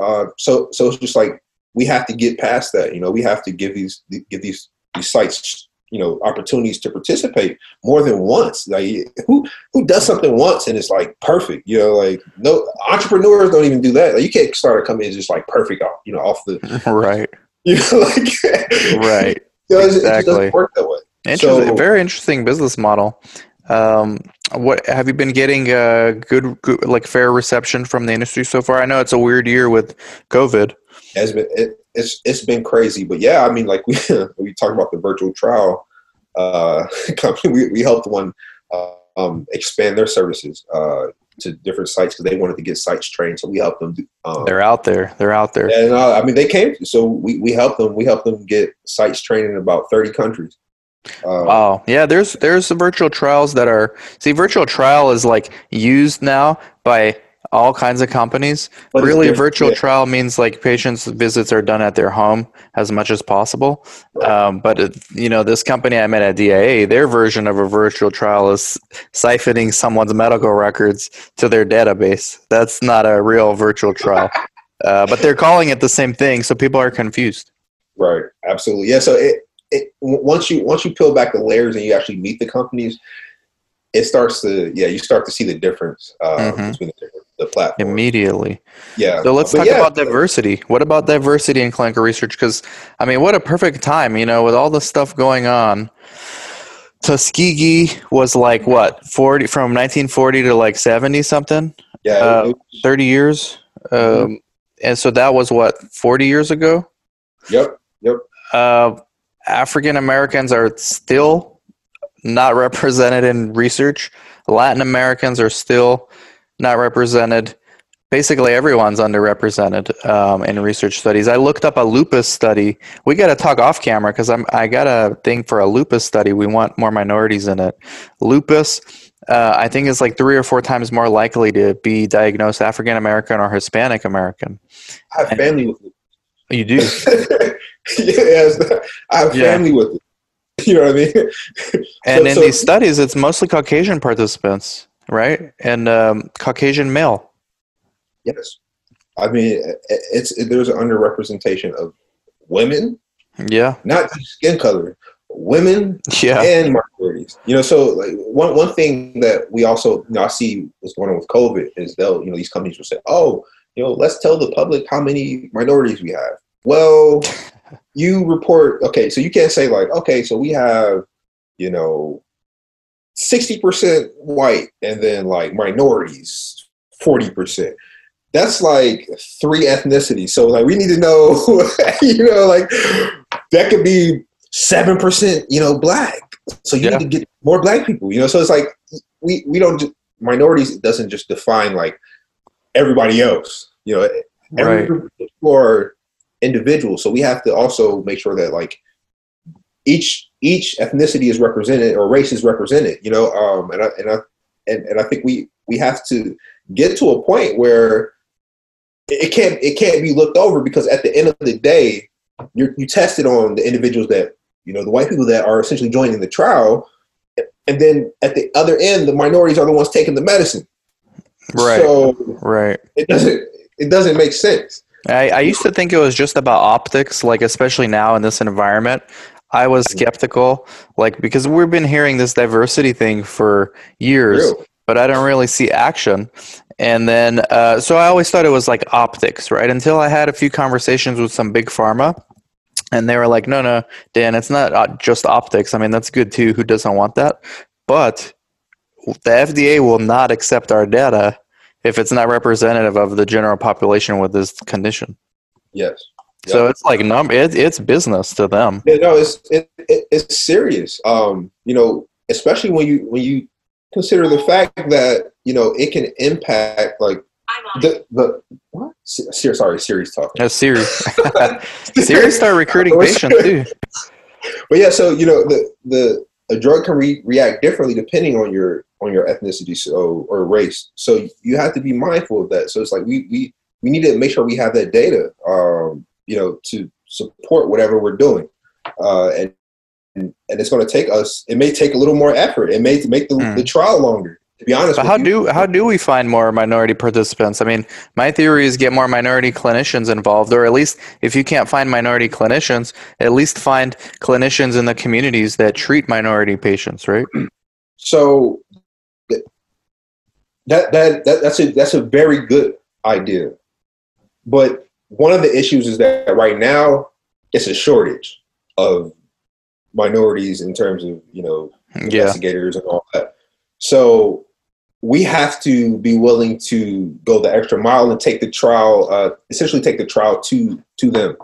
Uh, so so it's just like we have to get past that. You know, we have to give these give these these sites you know opportunities to participate more than once. Like who who does something once and it's like perfect? You know, like no entrepreneurs don't even do that. Like you can't start a company just like perfect off you know off the right you know like right You know, Exactly. doesn't work that way. Interesting. So- very interesting business model. Um, what have you been getting? Uh, good, good, like fair reception from the industry so far. I know it's a weird year with COVID. It's been it, it's it's been crazy, but yeah, I mean, like we we talked about the virtual trial uh, company. We we helped one uh, um, expand their services uh, to different sites because they wanted to get sites trained. So we helped them. Do, um, They're out there. They're out there. and uh, I mean, they came. So we we helped them. We helped them get sites trained in about thirty countries. Uh, Wow. Yeah, there's there's some virtual trials that are see virtual trial is like used now by all kinds of companies. really virtual Yeah. trial means like patients visits are done at their home as much as possible. Um, but it, you know, this company I met at DIA, their version of a virtual trial is siphoning someone's medical records to their database. That's not a real virtual trial. Uh, but they're calling it the same thing, so people are confused. Right. Absolutely. Yeah. So it, it once you once you peel back the layers and you actually meet the companies, it starts to yeah you start to see the difference uh, Mhm. between the, different, the platforms. Immediately. Yeah. So let's But talk yeah, about diversity. What about diversity in clinical research? Because I mean, what a perfect time, you know, with all the stuff going on. Tuskegee was like what forty from nineteen forty to like seventy something, Yeah. uh, it- thirty years, um, Mm-hmm. and so that was what forty years ago. yep. Yep. Uh, African Americans are still not represented in research. Latin Americans are still not represented. Basically, everyone's underrepresented um, in research studies. I looked up a lupus study. We got to talk off camera because I'm I got a thing for a lupus study. We want more minorities in it. Lupus, uh, I think, is like three or four times more likely to be diagnosed African American or Hispanic American. I have family with You do. yes, I have Yeah. family with it. You know what I mean? And So- in so- these studies, it's mostly Caucasian participants, right? And um, Caucasian male. yes. I mean, it's it, there's an underrepresentation of women, Yeah, not skin color, women yeah, and minorities. You know, so like one one thing that we also you know I see what's going on with COVID is they'll you know these companies will say, oh, you know, let's tell the public how many minorities we have. Well, you report okay, so you can't say like, okay, so we have, you know, sixty percent white and then like minorities forty percent. That's like three ethnicities. So like we need to know, you know, like that could be seven percent, you know, black. So you Yeah. need to get more black people, you know. So it's like we we don't minorities doesn't just define like everybody else, you know. Right. group of people are individuals, so we have to also make sure that like each each ethnicity is represented or race is represented, you know. Um, and I and I and, and I think we we have to get to a point where it can't it can't be looked over because at the end of the day, you you tested on the individuals that you know the white people that are essentially joining the trial, and then at the other end, the minorities are the ones taking the medicine. Right. So right. it doesn't it doesn't make sense. I, I used to think it was just about optics, like especially now in this environment. I was skeptical, like because we've been hearing this diversity thing for years, Real. but I don't really see action. And then, uh, so I always thought it was like optics, right? Until I had a few conversations with some big pharma, and they were like, "No, no, Dan, it's not uh, just optics. I mean, that's good too. Who doesn't want that? But the FDA will not accept our data if it's not representative of the general population with this condition. Yes. So it's like num it, it's business to them. Yeah, no, it's it, it, it's serious. Um, you know, especially when you when you consider the fact that you know it can impact like the the what? Siri, sorry, Siri's talking. A Siri. Siri start recruiting patients too. But yeah, so you know the the a drug can re- react differently depending on your on your ethnicity so or race. So you have to be mindful of that. So it's like we we we need to make sure we have that data, um, you know, to support whatever we're doing, uh, and and, and it's going to take us. It may take a little more effort. It may make the, Mm. the trial longer. To be honest, with how you. do how do we find more minority participants? I mean, my theory is get more minority clinicians involved, or at least if you can't find minority clinicians, at least find clinicians in the communities that treat minority patients, right? So that, that that that's a that's a very good idea. But one of the issues is that right now it's a shortage of minorities in terms of, you know, Yeah. investigators and all that. So we have to be willing to go the extra mile and take the trial, uh, essentially take the trial to to them.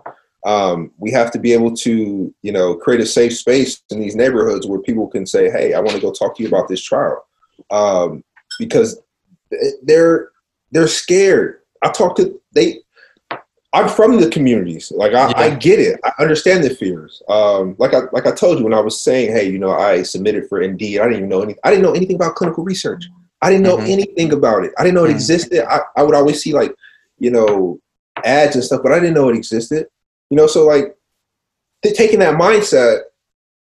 Um, we have to be able to, you know, create a safe space in these neighborhoods where people can say, "Hey, I want to go talk to you about this trial," um, because they're they're scared. I talk to they. I'm from the communities. Like I, I get it. I understand the fears. Um, like I like I told you when I was saying, hey, you know, I submitted for Indeed. I didn't even know anything. I didn't know anything about clinical research. I didn't know Mhm. anything about it. I didn't know it Mhm. existed. I, I would always see like, you know, ads and stuff, but I didn't know it existed. You know, so like taking that mindset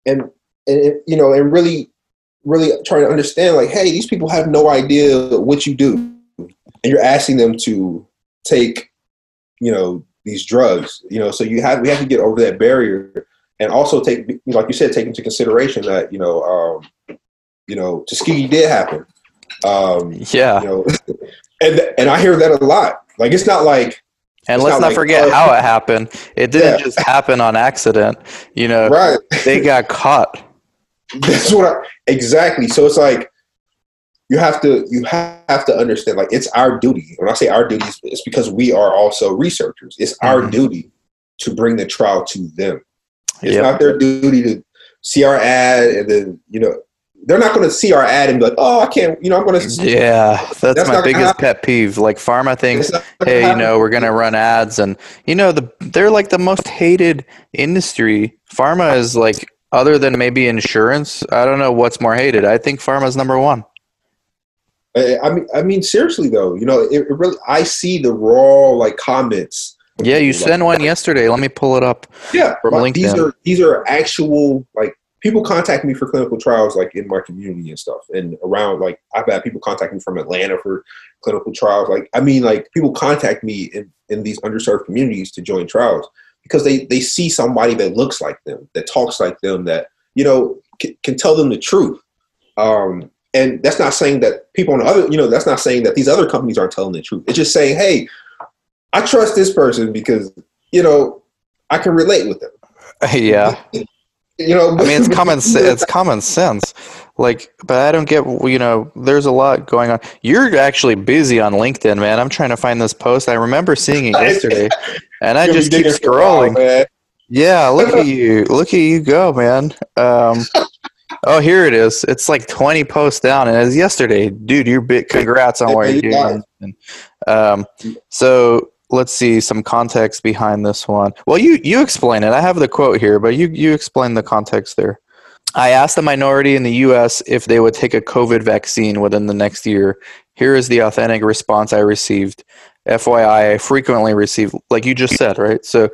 and and you know and really really trying to understand like, hey, these people have no idea what you do, and you're asking them to take you know these drugs you know so you have we have to get over that barrier and also take you know, like you said take into consideration that you know um you know tuskegee did happen um Yeah. you know and and i hear that a lot like it's not like And let's not not like, forget oh, how it happened. It didn't Yeah. just happen on accident. You know, right they got caught. that's what I, exactly so it's like you have to you have to understand like it's our duty when i say our duty it's- because we are also researchers it's our Mhm. duty to bring the trial to them It's Yep. not their duty to see our ad and then, you know, they're not going to see our ad and be like, oh, I can't, you know, I'm going to. Yeah, that's, That's my biggest pet peeve. Like pharma thinks, hey, you know, we're gonna run ads, and you know, the they're like the most hated industry. Pharma is like, other than maybe insurance, I don't know what's more hated. I think pharma's number one. I I mean, I mean, seriously though, you know, it, it really, I see the raw like comments. Yeah, you sent like, one yesterday. Let me pull it up. Yeah, these are these are actual like people contact me for clinical trials like in my community and stuff, and around like I've had people contact me from Atlanta for clinical trials. Like I mean, like people contact me in in these underserved communities to join trials because they they see somebody that looks like them, that talks like them, that you know can, can tell them the truth. Um, and that's not saying that people on the other, you know, that's not saying that these other companies aren't telling the truth. It's just saying, hey, I trust this person because you know I can relate with them. yeah, You know, I mean, it's common. It's common sense. Like, but I don't get. You know, there's a lot going on. You're actually busy on LinkedIn, man. I'm trying to find this post. I remember seeing it yesterday, and I just keep a while, scrolling. Yeah, look at you. Look at you go, man. Um, oh, here it is. It's like 20 posts down, and it's yesterday. Dude, you're big. Congrats on what you're doing. Um, so let's see some context behind this one. Well, you you explain it. I have the quote here, but you you explain the context there. I asked a minority in the U.S. if they would take a COVID vaccine within the next year. Here is the authentic response I received. FYI, I frequently receive, like you just said, right? So,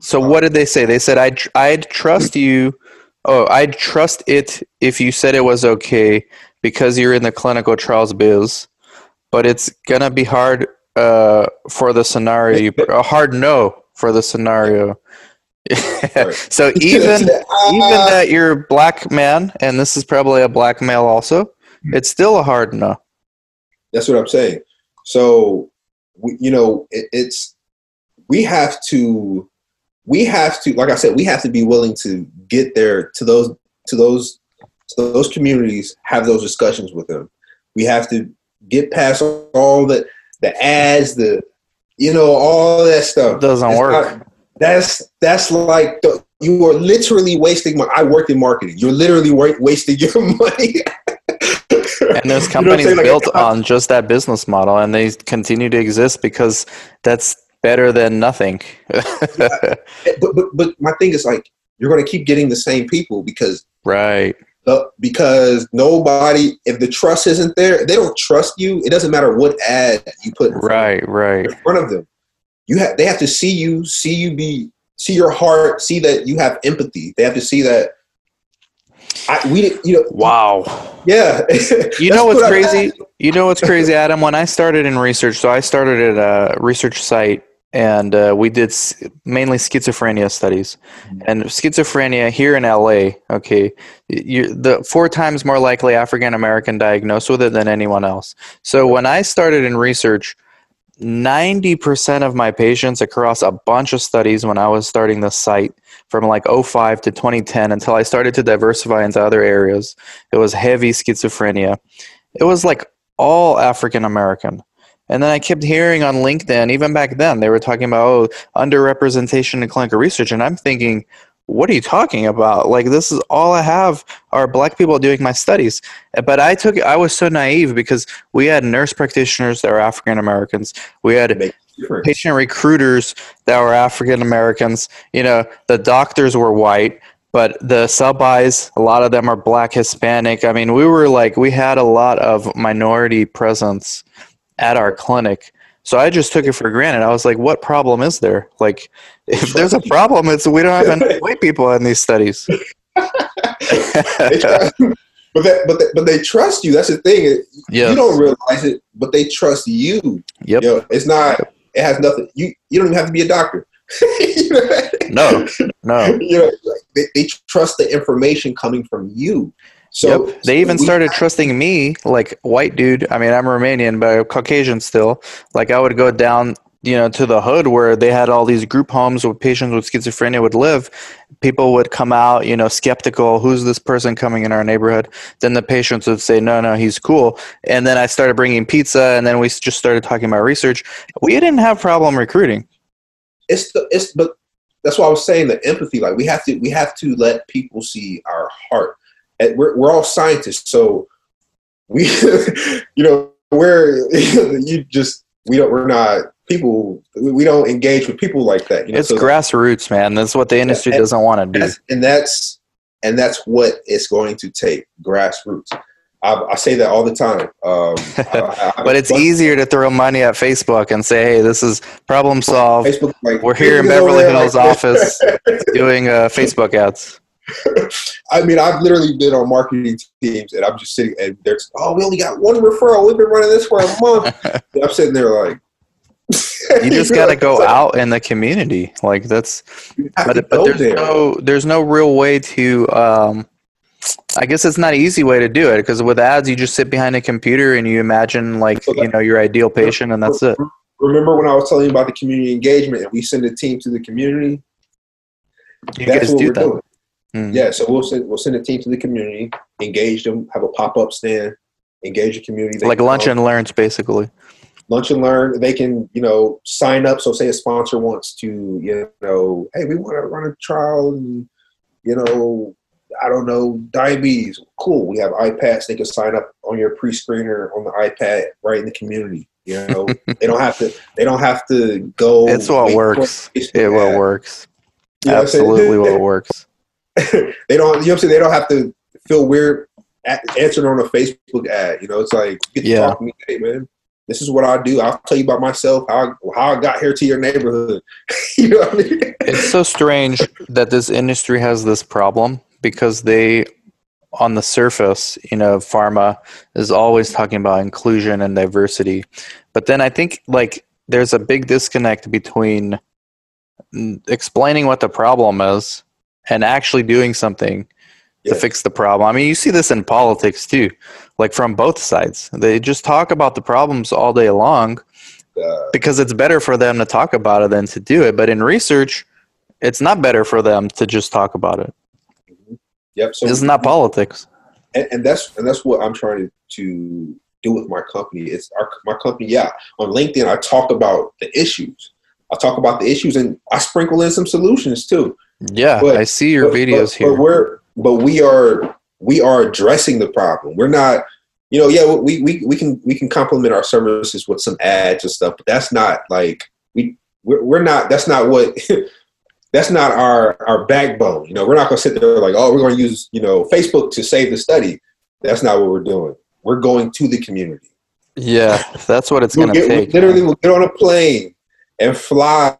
so what did they say? They said I'd I'd trust you. Oh, I'd trust it if you said it was okay because you're in the clinical trials biz, but it's gonna be hard uh, for the scenario. You, a hard no for the scenario. so even even that you're a black man, and this is probably a black male also, it's still a hard no. That's what I'm saying. So, we, you know, it, it's we have to we have to like I said, we have to be willing to get there to those to those to those communities, have those discussions with them. We have to get past all the the ads, the you know, all that stuff. Doesn't work. Not, that's that's like the, you are literally wasting money. I worked in marketing. You're literally wasting your money. and those companies you know built like, on just that business model, and they continue to exist because that's better than nothing. but, but but my thing is like you're going to keep getting the same people because right. uh, because nobody if the trust isn't there they don't trust you it doesn't matter what ad you put right right. in front of them. You have they have to see you see you be see your heart see that you have empathy. They have to see that I, we you know wow. Yeah. You know what's what crazy? you know what's crazy adam? When i started in research so i started at a research site and uh, we did mainly schizophrenia studies mm-hmm. and schizophrenia here in la okay you the four times more likely african american diagnosed with it than anyone else so when i started in research 90% of my patients across a bunch of studies when I was starting the site from like 05 to 2010 until I started to diversify into other areas. It was heavy schizophrenia. It was like all African American. And then I kept hearing on LinkedIn, even back then, they were talking about oh, underrepresentation in clinical research. And I'm thinking, what are you talking about? Like this is all I have are black people doing my studies. But I took I was so naive because we had nurse practitioners that were African Americans. We had patient recruiters that were African Americans. You know, the doctors were white, but the sub-Is, a lot of them are black Hispanic. I mean, we were like we had a lot of minority presence at our clinic. So I just took it for granted. I was like, what problem is there? Like, if there's a problem, it's we don't have any white people in these studies. but that, but they, but they trust you. That's the thing. Yes. You don't realize it, but they trust you. Yep. You know, it's not. It has nothing. You you don't even have to be a doctor. no, no. You know, they, they trust the information coming from you. So yep. they even started trusting me, like white dude. I mean, I'm Romanian, but I'm Caucasian still. Like I would go down, you know, to the hood where they had all these group homes where patients with schizophrenia would live. People would come out, you know, skeptical. Who's this person coming in our neighborhood? Then the patients would say, "No, no, he's cool." And then I started bringing pizza, and then we just started talking about research. We didn't have problem recruiting. It's the it's but that's why I was saying the empathy. Like we have to we have to let people see our heart we're, we're all scientists, so we, you know, we're you just we don't we're not people we don't engage with people like that. You know? It's so grassroots, man. That's what the industry and, doesn't want to do, and that's and that's what it's going to take grassroots. I, I, say that all the time. Um, I, I, but it's easier to throw money at Facebook and say, "Hey, this is problem solved. Facebook, like, We're here in Beverly Hills office doing uh, Facebook ads." I mean, I've literally been on marketing teams, and I'm just sitting, and they're, oh, we only got one referral. We've been running this for a month. I'm sitting there like, you just got to go out in the community. Like that's, but, but there's there. no, there's no real way to. Um, I guess it's not an easy way to do it because with ads, you just sit behind a computer and you imagine like so that, you know your ideal patient, and that's it. Remember when I was telling you about the community engagement, and we send a team to the community. You that's guys do that. Doing. Mm. Yeah, so we'll send we'll send a team to the community, engage them, have a pop up stand, engage the community. They like lunch and learns, basically. Lunch and learn. They can you know sign up. So say a sponsor wants to you know, hey, we want to run a trial, and, you know, I don't know, diabetes. Cool. We have iPads. They can sign up on your pre-screener on the iPad right in the community. You know, they don't have to. They don't have to go. It's what works. It what works. Absolutely, what works. they don't. You know what I'm saying? They don't have to feel weird answering on a Facebook ad. You know, it's like get to Yeah. talk to me, hey man. This is what I do. I'll tell you about myself, how I, how I got here to your neighborhood. you know what I mean? It's so strange that this industry has this problem because they, on the surface, you know, pharma is always talking about inclusion and diversity. But then I think like there's a big disconnect between mm, explaining what the problem is and actually doing something Yeah. to fix the problem. I mean, you see this in politics too, like from both sides. They just talk about the problems all day long Uh, because it's better for them to talk about it than to do it. But in research, it's not better for them to just talk about it. yep. So It's not politics. and, and that's and that's what I'm trying to, to do with my company. It's our my company. Yeah, on LinkedIn, I talk about the issues. I talk about the issues, and I sprinkle in some solutions too. Yeah, But- I see your But- videos but, here. But we're but we are we are addressing the problem. We're not. You know, yeah, we, we, we can we can complement our services with some ads and stuff, but that's not like we we're, we're not that's not what that's not our our backbone. You know, we're not going to sit there like, oh, we're going to use you know Facebook to save the study. That's not what we're doing. We're going to the community. yeah, that's what it's We'll going to take. literally, we'll get on a plane and fly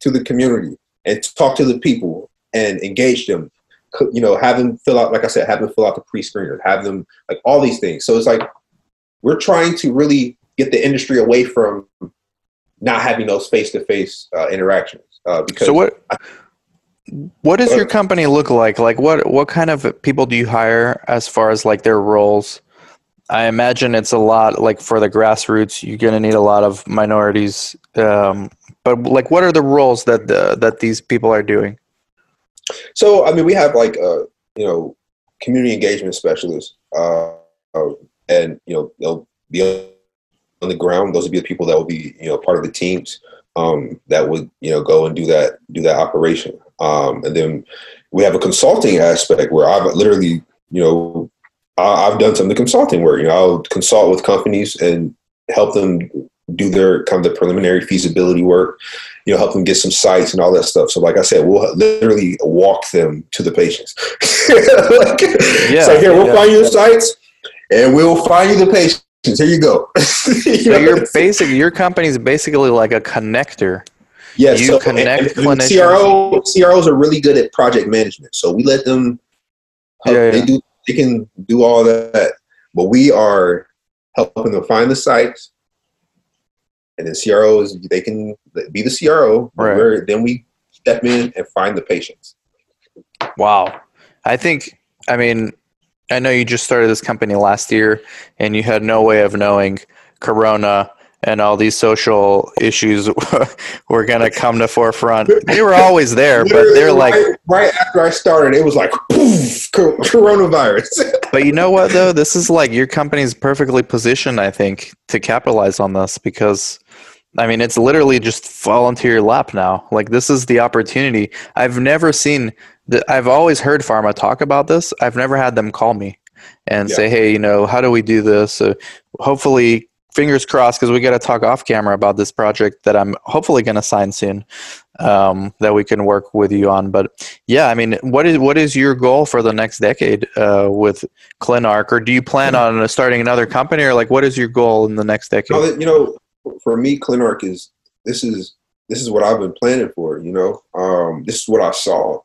to the community and talk to the people and engage them. You know, have them fill out, like I said, have them fill out the pre-screener, have them like all these things. So it's like we're trying to really get the industry away from not having those face-to-face uh, interactions. Uh, because So what what does your company look like? Like what what kind of people do you hire as far as like their roles? I imagine it's a lot like for the grassroots. You're gonna need a lot of minorities. Um, but like, what are the roles that the, that these people are doing? So I mean, we have like uh, you know community engagement specialists, uh, uh, and you know they'll be on the ground. Those will be the people that will be you know part of the teams um, that would you know go and do that do that operation. Um, and then we have a consulting aspect where I've literally you know I, I've done some of the consulting work. You know, I'll consult with companies and help them do their kind of the preliminary feasibility work you know, help them get some sites and all that stuff. So, like I said, we'll literally walk them to the patients. like, Yeah, so here, we'll yeah. find you the sites, and we'll find you the patients. Here you go. You So know? your basic your company is basically like a connector. yes, you so, connect and- and clinicians. CRO, CROs are really good at project management, so we let them. help- Yeah, they do. They can do all that, but we are helping them find the sites. And then CROs, they can be the CRO. Right. then we step in and find the patients. Wow. I think, I mean, I know you just started this company last year and you had no way of knowing Corona and all these social issues were going to come to forefront. They were always there, but they're like, right, right after I started, it was like poof, coronavirus. but you know what though? This is like your company's perfectly positioned, I think, to capitalize on this because I mean, it's literally just fall into your lap now. Like this is the opportunity. I've never seen the, I've always heard pharma talk about this. I've never had them call me and Yeah. say, "Hey, you know, how do we do this?" Uh, hopefully, fingers crossed, because we got to talk off camera about this project that I'm hopefully going to sign soon. Um, that we can work with you on. But yeah, I mean, what is what is your goal for the next decade uh, with ClinArc, or do you plan on starting another company, or like what is your goal in the next decade? No, you know, for me, ClinArc is this is this is what I've been planning for. You know, um, this is what I saw.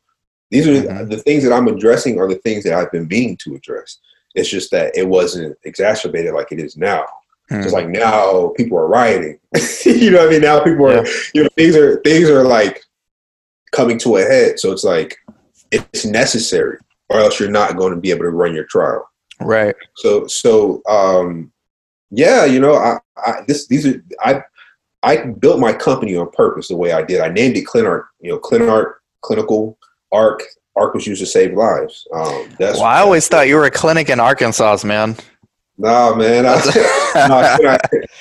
These are Mhm. the things that I'm addressing are the things that I've been meaning to address. It's just that it wasn't exacerbated like it is now. Hmm. Just like now, people are rioting. you know what I mean? Now people are, Yeah. you know, things are things are like coming to a head. So it's like it's necessary, or else you're not going to be able to run your trial. right. So so um, yeah, you know, I, I this these are I I built my company on purpose the way I did. I named it ClinArc. You know, ClinArc, clinical arc. Arc was used to save lives. Um, that's Well, I always thought you were a clinic in Arkansas, man. Nah, man. I, no, not,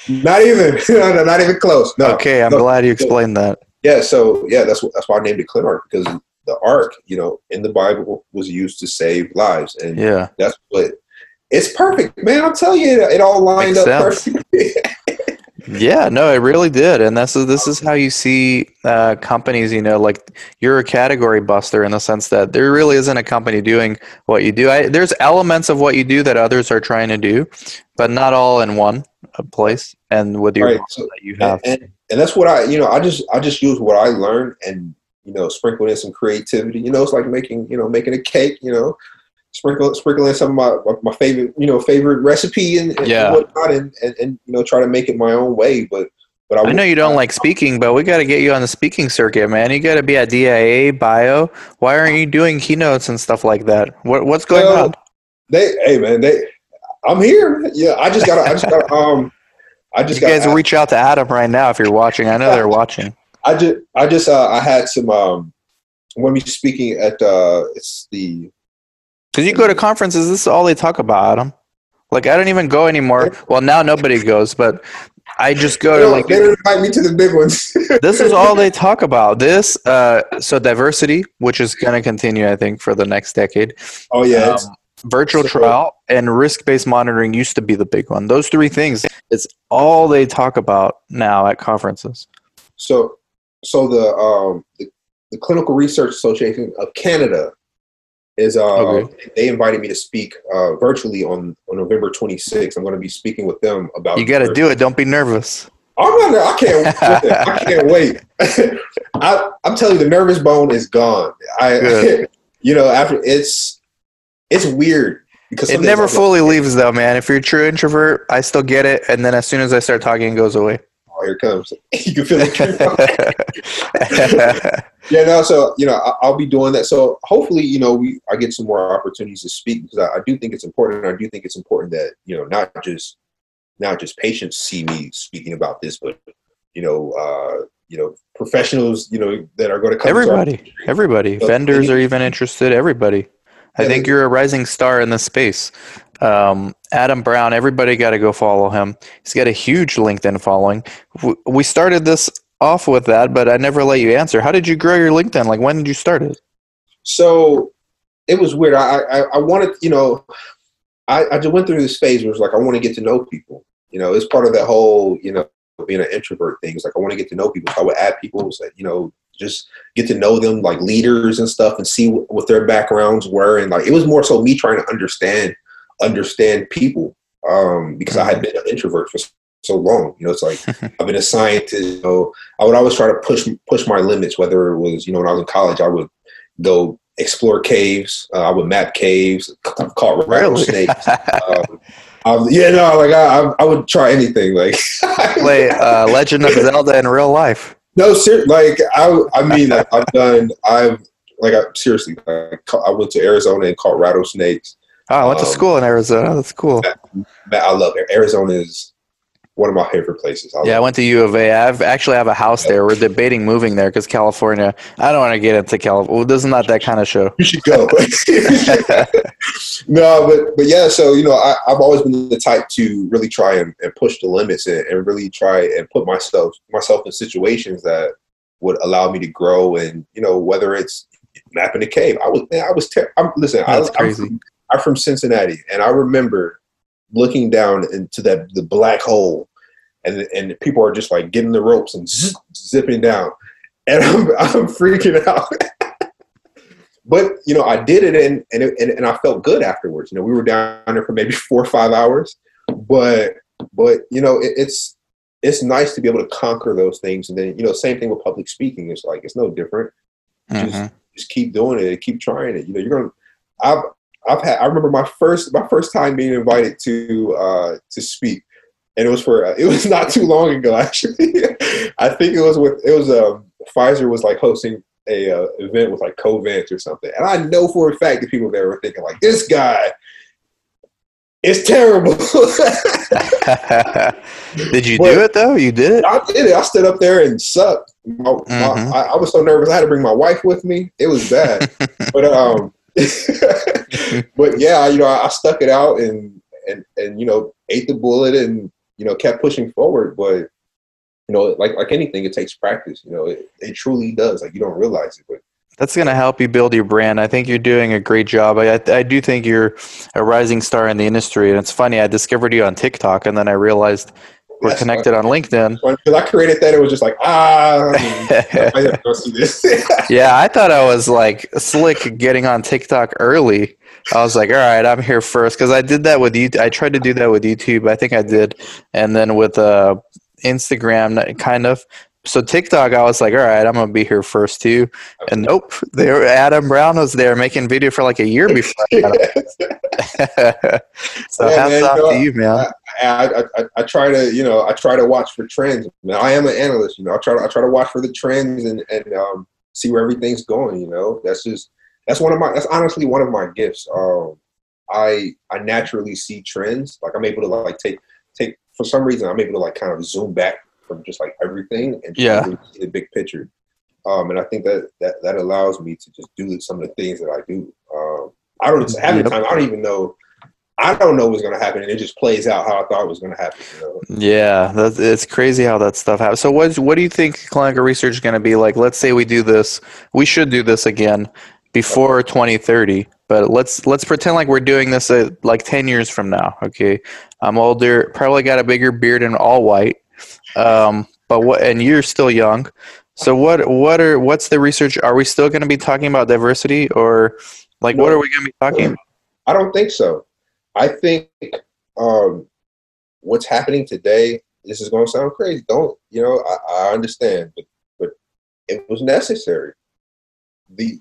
not even, not even close. No. okay, I'm no. glad you explained that. Yeah. So yeah, that's that's why I named it ClinArc because the ark, you know, in the Bible was used to save lives, and Yeah. that's what. It's perfect, man. I'm telling you, it, all lined Makes up sense. perfect. Yeah, no, it really did, and this is this is how you see uh, companies. You know, like you're a category buster in the sense that there really isn't a company doing what you do. I, there's elements of what you do that others are trying to do, but not all in one uh, place. And with your Right, so- that you have, and, and and that's what I you know I just I just use what I learned and you know sprinkle in some creativity. You know, it's like making you know making a cake. You know, sprinkle sprinkle in some of my my favorite you know favorite recipe and, and Yeah. whatnot, and, and and you know try to make it my own way. But but I, I know you don't like speaking, but we got to get you on the speaking circuit, man. You got to be at DIA, Bio. Why aren't you doing keynotes and stuff like that? What what's going Well, on? They hey man they I'm here. Yeah, I just got I just got um I just You guys reach out to Adam right now if you're watching. I know they're watching. I just I just uh, I had some um I'm be speaking at uh it's the Because you go to conferences, this is all they talk about, Adam. Like I don't even go anymore. Well, now nobody goes, but I just go to like they invite me to the big ones. this is all they talk about. This uh, so diversity, which is going to continue, I think, for the next decade. oh yeah, Um, virtual So- trial and risk-based monitoring used to be the big one. Those three things, it's all they talk about now at conferences. so so the um the, the Clinical Research Association of Canada is uh Okay. they invited me to speak uh virtually on on November 26th. I'm going to be speaking with them about You got to do it. Don't be nervous. I'm not, I can't I can't wait. I, I'm telling you, the nervous bone is gone. I, you know, after it's it's weird because It never like, fully leaves, though, man. If you're a true introvert, I still get it, and then as soon as I start talking, it goes away. Oh, here it comes. you can feel it. yeah, no. So you know, I, I'll be doing that. So hopefully, you know, we I get some more opportunities to speak because I, I do think it's important. I do think it's important that you know, not just not just patients see me speaking about this, but you know, uh, you know, professionals, you know, that are going to come. Everybody, industry. everybody, So- vendors are even interested. Everybody. I Yeah, think you're a rising star in this space. Um, Adam Brown, everybody got to go follow him. He's got a huge LinkedIn following. We started this off with that, but I never let you answer. How did you grow your LinkedIn? Like, when did you start it? so it was weird. I, I, I wanted, you know, I, I just went through this phase where it's like I want to get to know people. You know, it's part of that whole, you know, being an introvert thing. It's like I want to get to know people. So I would add people, so, you know, just get to know them, like leaders and stuff, and see what, what their backgrounds were. And like it was more so me trying to understand, understand people, um, because I had been an introvert for so long. You know, it's like I've been a scientist. You know, I would always try to push push my limits. Whether it was, you know, when I was in college, I would go explore caves. Uh, I would map caves, ca- caught rattlesnakes. um, um, yeah, no, like I, I, I would try anything. Like, Play uh, Legend of Zelda in real life. no, ser- like I, I mean, like, I've done, I've like, I, seriously, like, I went to Arizona and caught rattlesnakes. Oh, I went to Um, school in Arizona. That's cool. I love it. Arizona is one of my favorite places. I Yeah, I went to U of A. I've actually have a house there. We're debating moving there because California. I don't want to get into California. Well, this is not that kind of show. You should go. no, but but yeah. So you know, I, I've always been the type to really try and, and push the limits and, and really try and put myself myself in situations that would allow me to grow. And you know, whether it's mapping a cave, I was man, I was ter- I'm, listen. I, That's I'm crazy. from, I'm from Cincinnati, and I remember looking down into that the black hole, and and people are just like getting the ropes and zzz, zipping down, and I'm I'm freaking out. but you know, I did it, and and, it, and and I felt good afterwards. You know, we were down there for maybe four or five hours, but but you know, it, it's it's nice to be able to conquer those things, and then you know, same thing with public speaking. It's like it's no different. Mhm. Just keep doing it, keep trying it. You know, you're gonna. I've I've had. I remember my first my first time being invited to uh to speak, and it was for uh, it was not too long ago actually. I think it was with it was um Pfizer was like hosting a uh, event with like Covance or something, and I know for a fact that people there were thinking like this guy It's terrible. did you But- do it though? You did it. I did it. I stood up there and sucked. My, my- Mhm. I, I was so nervous. I had to bring my wife with me. It was bad. but um, but yeah, you know, I, I stuck it out and and and you know, ate the bullet and you know, kept pushing forward. But you know, like like anything, it takes practice. You know, it, it truly does. Like you don't realize it, but That's going to help you build your brand. I think you're doing a great job. I, I, I do think you're a rising star in the industry. And it's funny, I discovered you on TikTok and then I realized we're That's connected on LinkedIn. Because I created that, it was just like ah, I didn't go see this. yeah, I thought I was like slick getting on TikTok early. I was like, all right, I'm here first because I did that with YouTube. I tried to do that with YouTube. I think I did, and then with uh, Instagram, kind of. So TikTok, I was like, all right, I'm gonna be here first too. And nope, there Adam Brown was there making video for like a year before. I so Yeah, hats man, off you to you, man. I, I, I, I try to, you know, I try to watch for trends. Now, I am an analyst, you know. I try to, I try to watch for the trends and and um, see where everything's going. You know, that's just that's one of my that's honestly one of my gifts. Um, I I naturally see trends. Like I'm able to like take take for some reason I'm able to like kind of zoom back from just like everything and Yeah. really see the big picture. Um, and I think that that that allows me to just do some of the things that I do. Um, I don't Yep. the time I don't even know. I don't know what's going to happen, and it just plays out how I thought it was going to happen. You know? Yeah, that's, it's crazy how that stuff happens. So, what what do you think clinical research is going to be like? Let's say we do this, we should do this again before 2030. But let's let's pretend like we're doing this at like 10 years from now. Okay, I'm older, probably got a bigger beard and all white. Um, but what? And you're still young. So what what are what's the research? Are we still going to be talking about diversity, or like what are we going to be talking? about? I don't think so. I think um, what's happening today. This is going to sound crazy. Don't you know? I, I understand, but but it was necessary. the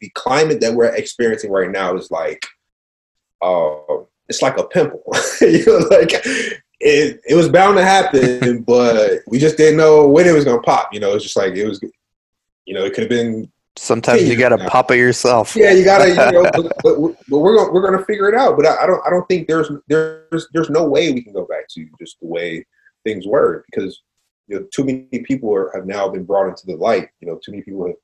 The climate that we're experiencing right now is like, uh, it's like a pimple. you know, like it. It was bound to happen, but we just didn't know when it was going to pop. You know, it's just like it was. You know, it could have been Sometimes you got to pop it yourself. yeah, you gotta, you know, but, but, but we're gonna we're gonna figure it out. But I, I don't I don't think there's there's there's no way we can go back to just the way things were because you know too many people are, have now been brought into the light. You know, too many people have,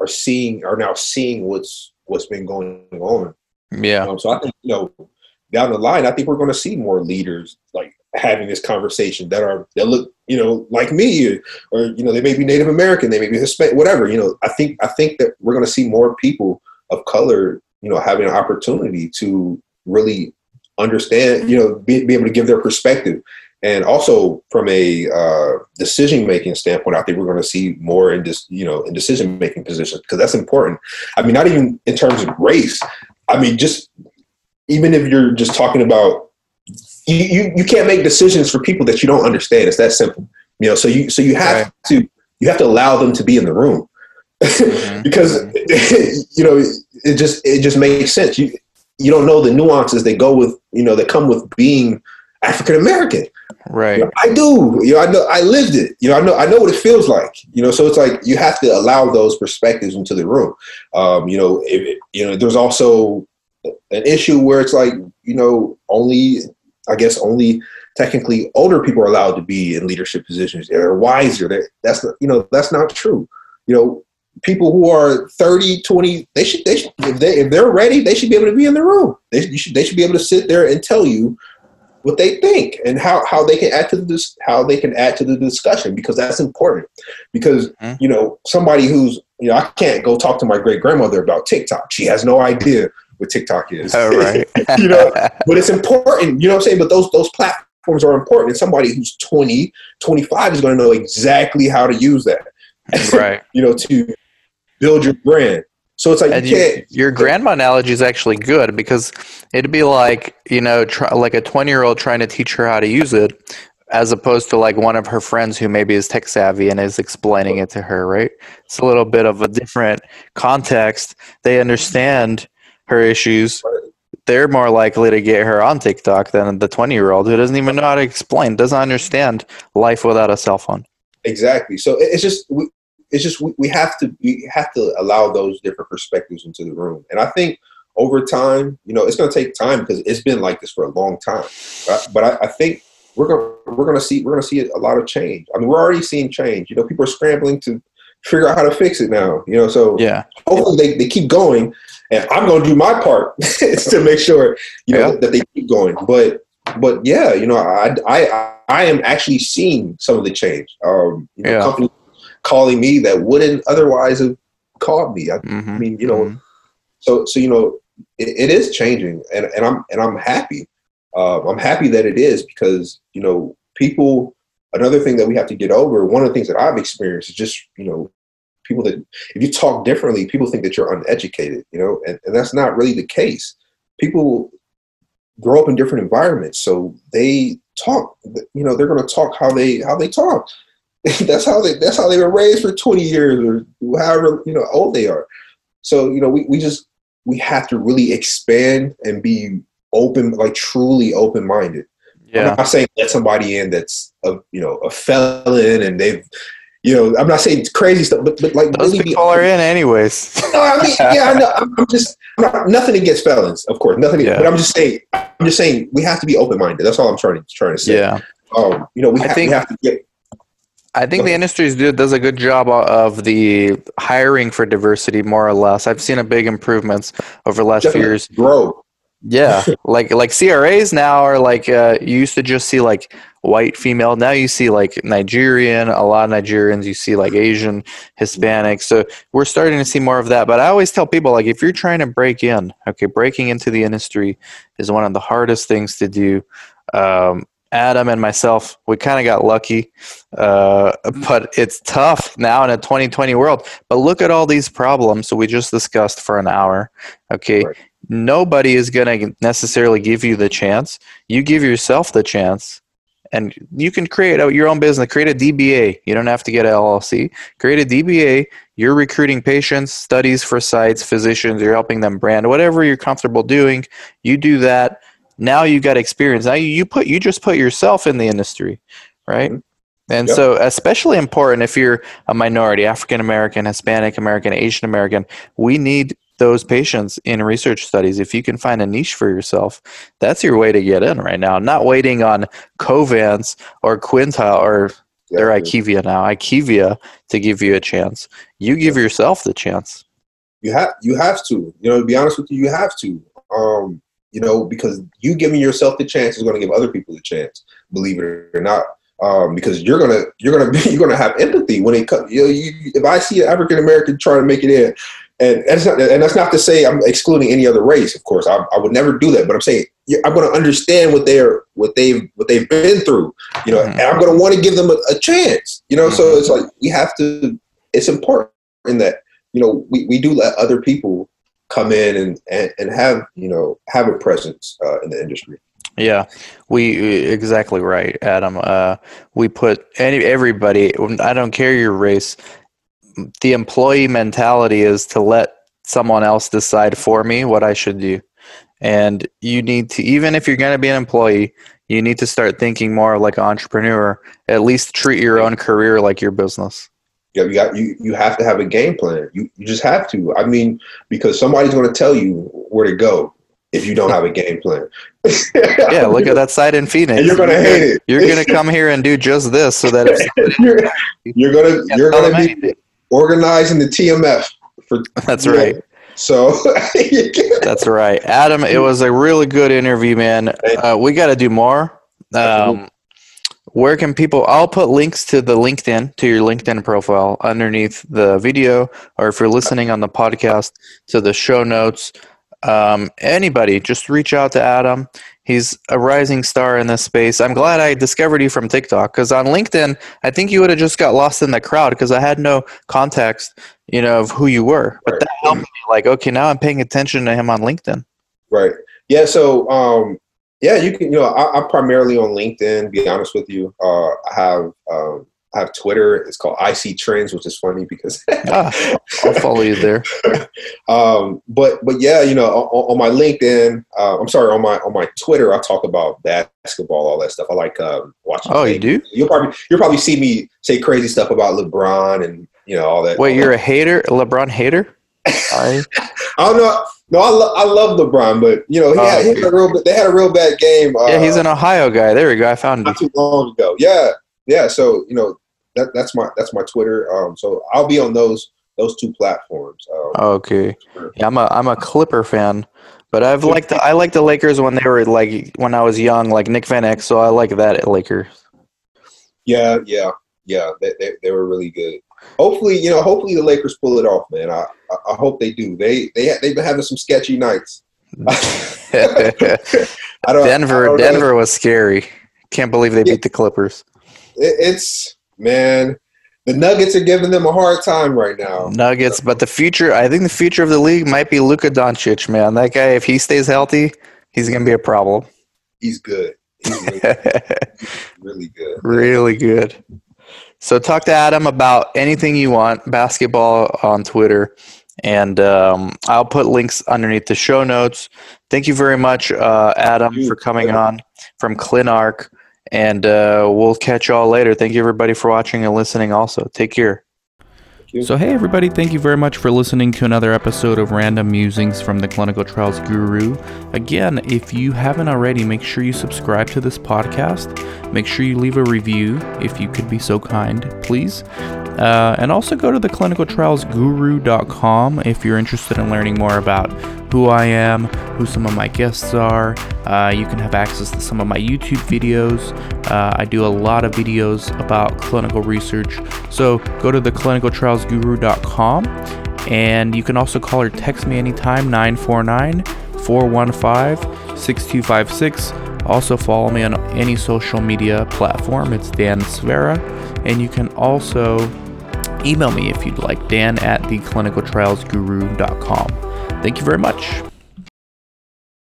are seeing are now seeing what's what's been going on. Yeah. Um, so I think you know down the line, I think we're going to see more leaders like having this conversation that are that look you know like me or you know they may be Native American, they may be Hispanic, whatever. You know, I think I think that we're going to see more people of color, you know, having an opportunity to really understand, you know, be, be able to give their perspective. And also from a uh, decision making standpoint, I think we're going to see more in this, you know, in decision making positions because that's important. I mean, not even in terms of race. I mean, just even if you're just talking about you, you, you can't make decisions for people that you don't understand. It's that simple. You know, so you so you have Right. to you have to allow them to be in the room Mhm. because you know it just it just makes sense. You you don't know the nuances that go with you know that come with being African American. Right. You know, I do. You know, I know I lived it. You know, I know I know what it feels like. You know, so it's like you have to allow those perspectives into the room. Um, you know, if, you know, there's also an issue where it's like you know only I guess only technically older people are allowed to be in leadership positions. They're wiser. They're, that's not, you know that's not true. You know, people who are 30, 20, they should they should if they if they're ready, they should be able to be in the room. They you should they should be able to sit there and tell you what they think and how, how they can add to this how they can add to the discussion because that's important because Mhm. you know somebody who's you know I can't go talk to my great grandmother about TikTok she has no idea what TikTok is Oh, right. you know but it's important you know what I'm saying but those those platforms are important and somebody who's 20 25 is going to know exactly how to use that right. you know to build your brand so it's like you you, can't your grandma analogy is actually good because it'd be like you know, try, like a twenty-year-old trying to teach her how to use it, as opposed to like one of her friends who maybe is tech savvy and is explaining it to her. Right? It's a little bit of a different context. They understand her issues. They're more likely to get her on TikTok than the twenty-year-old who doesn't even know how to explain, doesn't understand life without a cell phone. Exactly. So it's just we, it's just we, we have to we have to allow those different perspectives into the room, and I think over time, you know, it's going to take time because it's been like this for a long time. But, but I, I think we're going we're going to see we're going to see a lot of change. I mean, we're already seeing change. You know, people are scrambling to figure out how to fix it now. You know, so Yeah. hopefully they, they keep going, and I'm going to do my part to make sure you know Yeah. that they keep going. But but yeah, you know, I I I am actually seeing some of the change. Um, you know, Yeah. companies calling me that wouldn't otherwise have called me. I, hmm I mean, you know, so so you know, it, it is changing, and and I'm and I'm happy. Uh, I'm happy that it is because you know people another thing that we have to get over. One of the things that I've experienced is just you know people that if you talk differently, people think that you're uneducated. You know, and, and that's not really the case. People grow up in different environments, so they talk. You know, they're going to talk how they how they talk. that's how they that's how they were raised for 20 years or however you know old they are. So you know, we, we just we have to really expand and be open, like truly open minded. Yeah. I'm not saying let somebody in that's a you know a felon and they've you know I'm not saying crazy stuff, but, but like those really people are in anyways. no, I mean yeah, I know. I'm, just I'm not, nothing against felons, of course, nothing. Yeah. But I'm just saying I'm just saying we have to be open minded. That's all I'm trying to trying to say. Yeah. Um, you know, we, ha- think, we have to get I think the industry does a good job of the hiring for diversity, more or less. I've seen a big improvements over the last Definitely few years. Grow. Yeah, like like CRAs now are like uh, you used to just see like white female. Now you see like Nigerian, a lot of Nigerians. You see like Asian, Hispanic. So we're starting to see more of that. But I always tell people like if you're trying to break in, okay, breaking into the industry is one of the hardest things to do. Um, Adam and myself, we kind of got lucky, uh, but it's tough now in a 2020 world. But look at all these problems we just discussed for an hour. Okay, right. Nobody is going to necessarily give you the chance. You give yourself the chance, and you can create your own business. Create a DBA. You don't have to get an LLC. Create a DBA. You're recruiting patients, studies for sites, physicians. You're helping them brand whatever you're comfortable doing. You do that now you got experience now you, you put you just put yourself in the industry right mm-hmm. and yep. so especially important if you're a minority african american hispanic american asian american we need those patients in research studies if you can find a niche for yourself that's your way to get in right now. Not waiting on covance or quintiles or they're IQVIA now. IQVIA to give you a chance. You give yourself the chance. You have you have to. You know to be honest with you you have to. Um you know, because you giving yourself the chance is going to give other people a chance, believe it or not. Um, because you're gonna you're gonna be you're gonna have empathy when it comes. You know, you, if I see an African American trying to make it in, and that's not and that's not to say I'm excluding any other race. Of course, I, I would never do that. But I'm saying I'm going to understand what they're what they've what they've been through. You know, mm-hmm. and I'm going to want to give them a, a chance. You know, mm-hmm. so it's like we have to. It's important in that you know we, we do let other people come in and, and, and have you know have a presence uh, in the industry. Yeah, we exactly right, Adam. Uh, we put any everybody. I don't care your race. The employee mentality is to let someone else decide for me what I should do, and you need to even if you're going to be an employee, you need to start thinking more like an entrepreneur. At least treat your own career like your business. You, you got you you have to have a game plan. You you just have to. I mean, because somebody's going to tell you where to go if you don't have a game plan. yeah, look at that site in Phoenix. And you're going to hate it. You're going to come here and do just this so that you're, you're going to you're going to be organizing the TMF for That's right. Know, so that's right, Adam. It was a really good interview, man. Uh, we got to do more. Um, where can people i'll put links to the linkedin to your linkedin profile underneath the video or if you're listening on the podcast to the show notes um, anybody just reach out to adam he's a rising star in this space i'm glad i discovered you from tiktok because on linkedin i think you would have just got lost in the crowd because i had no context you know of who you were but that helped me like okay now i'm paying attention to him on linkedin right yeah so um yeah, you can. You know, I, am primarily on LinkedIn. Be honest with you, uh, I have um, I have Twitter. It's called IC Trends, which is funny because ah, I'll follow you there. um, but but yeah, you know, on, on my LinkedIn, uh, I'm sorry, on my on my Twitter, I talk about basketball, all that stuff. I like um, watching. Oh, you do? You'll probably you'll probably see me say crazy stuff about LeBron and you know all that. Wait, all you're that. a hater, a LeBron hater? I I don't know. No, I, lo- I love LeBron, but you know he, had, he had a real. They had a real bad game. Uh, yeah, he's an Ohio guy. There we go. I found not him. too long ago. Yeah, yeah. So you know that that's my that's my Twitter. Um, so I'll be on those those two platforms. Um, okay. Yeah, I'm a I'm a Clipper fan, but I've liked the, I like the Lakers when they were like when I was young, like Nick Van Exel. So I like that Lakers. Yeah, yeah, yeah. They, they, they were really good hopefully, you know, hopefully the Lakers pull it off, man. I I, hope they do. They they they've been having some sketchy nights. Denver Denver was scary. Can't believe they beat the Clippers. it, it's man. The Nuggets are giving them a hard time right now. Nuggets, but the future, I think the future of the league might be Luka Doncic, man. That guy, if he stays healthy, he's going to be a problem. He's good. He's really, really good. Really good. So talk to Adam about anything you want, basketball on Twitter, and um, I'll put links underneath the show notes. Thank you very much, uh, Adam, for coming on from ClinArc. And uh, we'll catch y'all later. Thank you, everybody, for watching and listening. Also, take care. So, hey, everybody, thank you very much for listening to another episode of Random Musings from the Clinical Trials Guru. Again, if you haven't already, make sure you subscribe to this podcast. Make sure you leave a review if you could be so kind, please. Uh, and also go to the clinicaltrialsguru.com if you're interested in learning more about who I am, who some of my guests are. Uh, you can have access to some of my YouTube videos. Uh, I do a lot of videos about clinical research. So go to the clinicaltrialsguru.com and you can also call or text me anytime 949 415 6256. Also, follow me on any social media platform. It's Dan Sfera. And you can also email me if you'd like, dan at theclinicaltrialsguru.com. Thank you very much.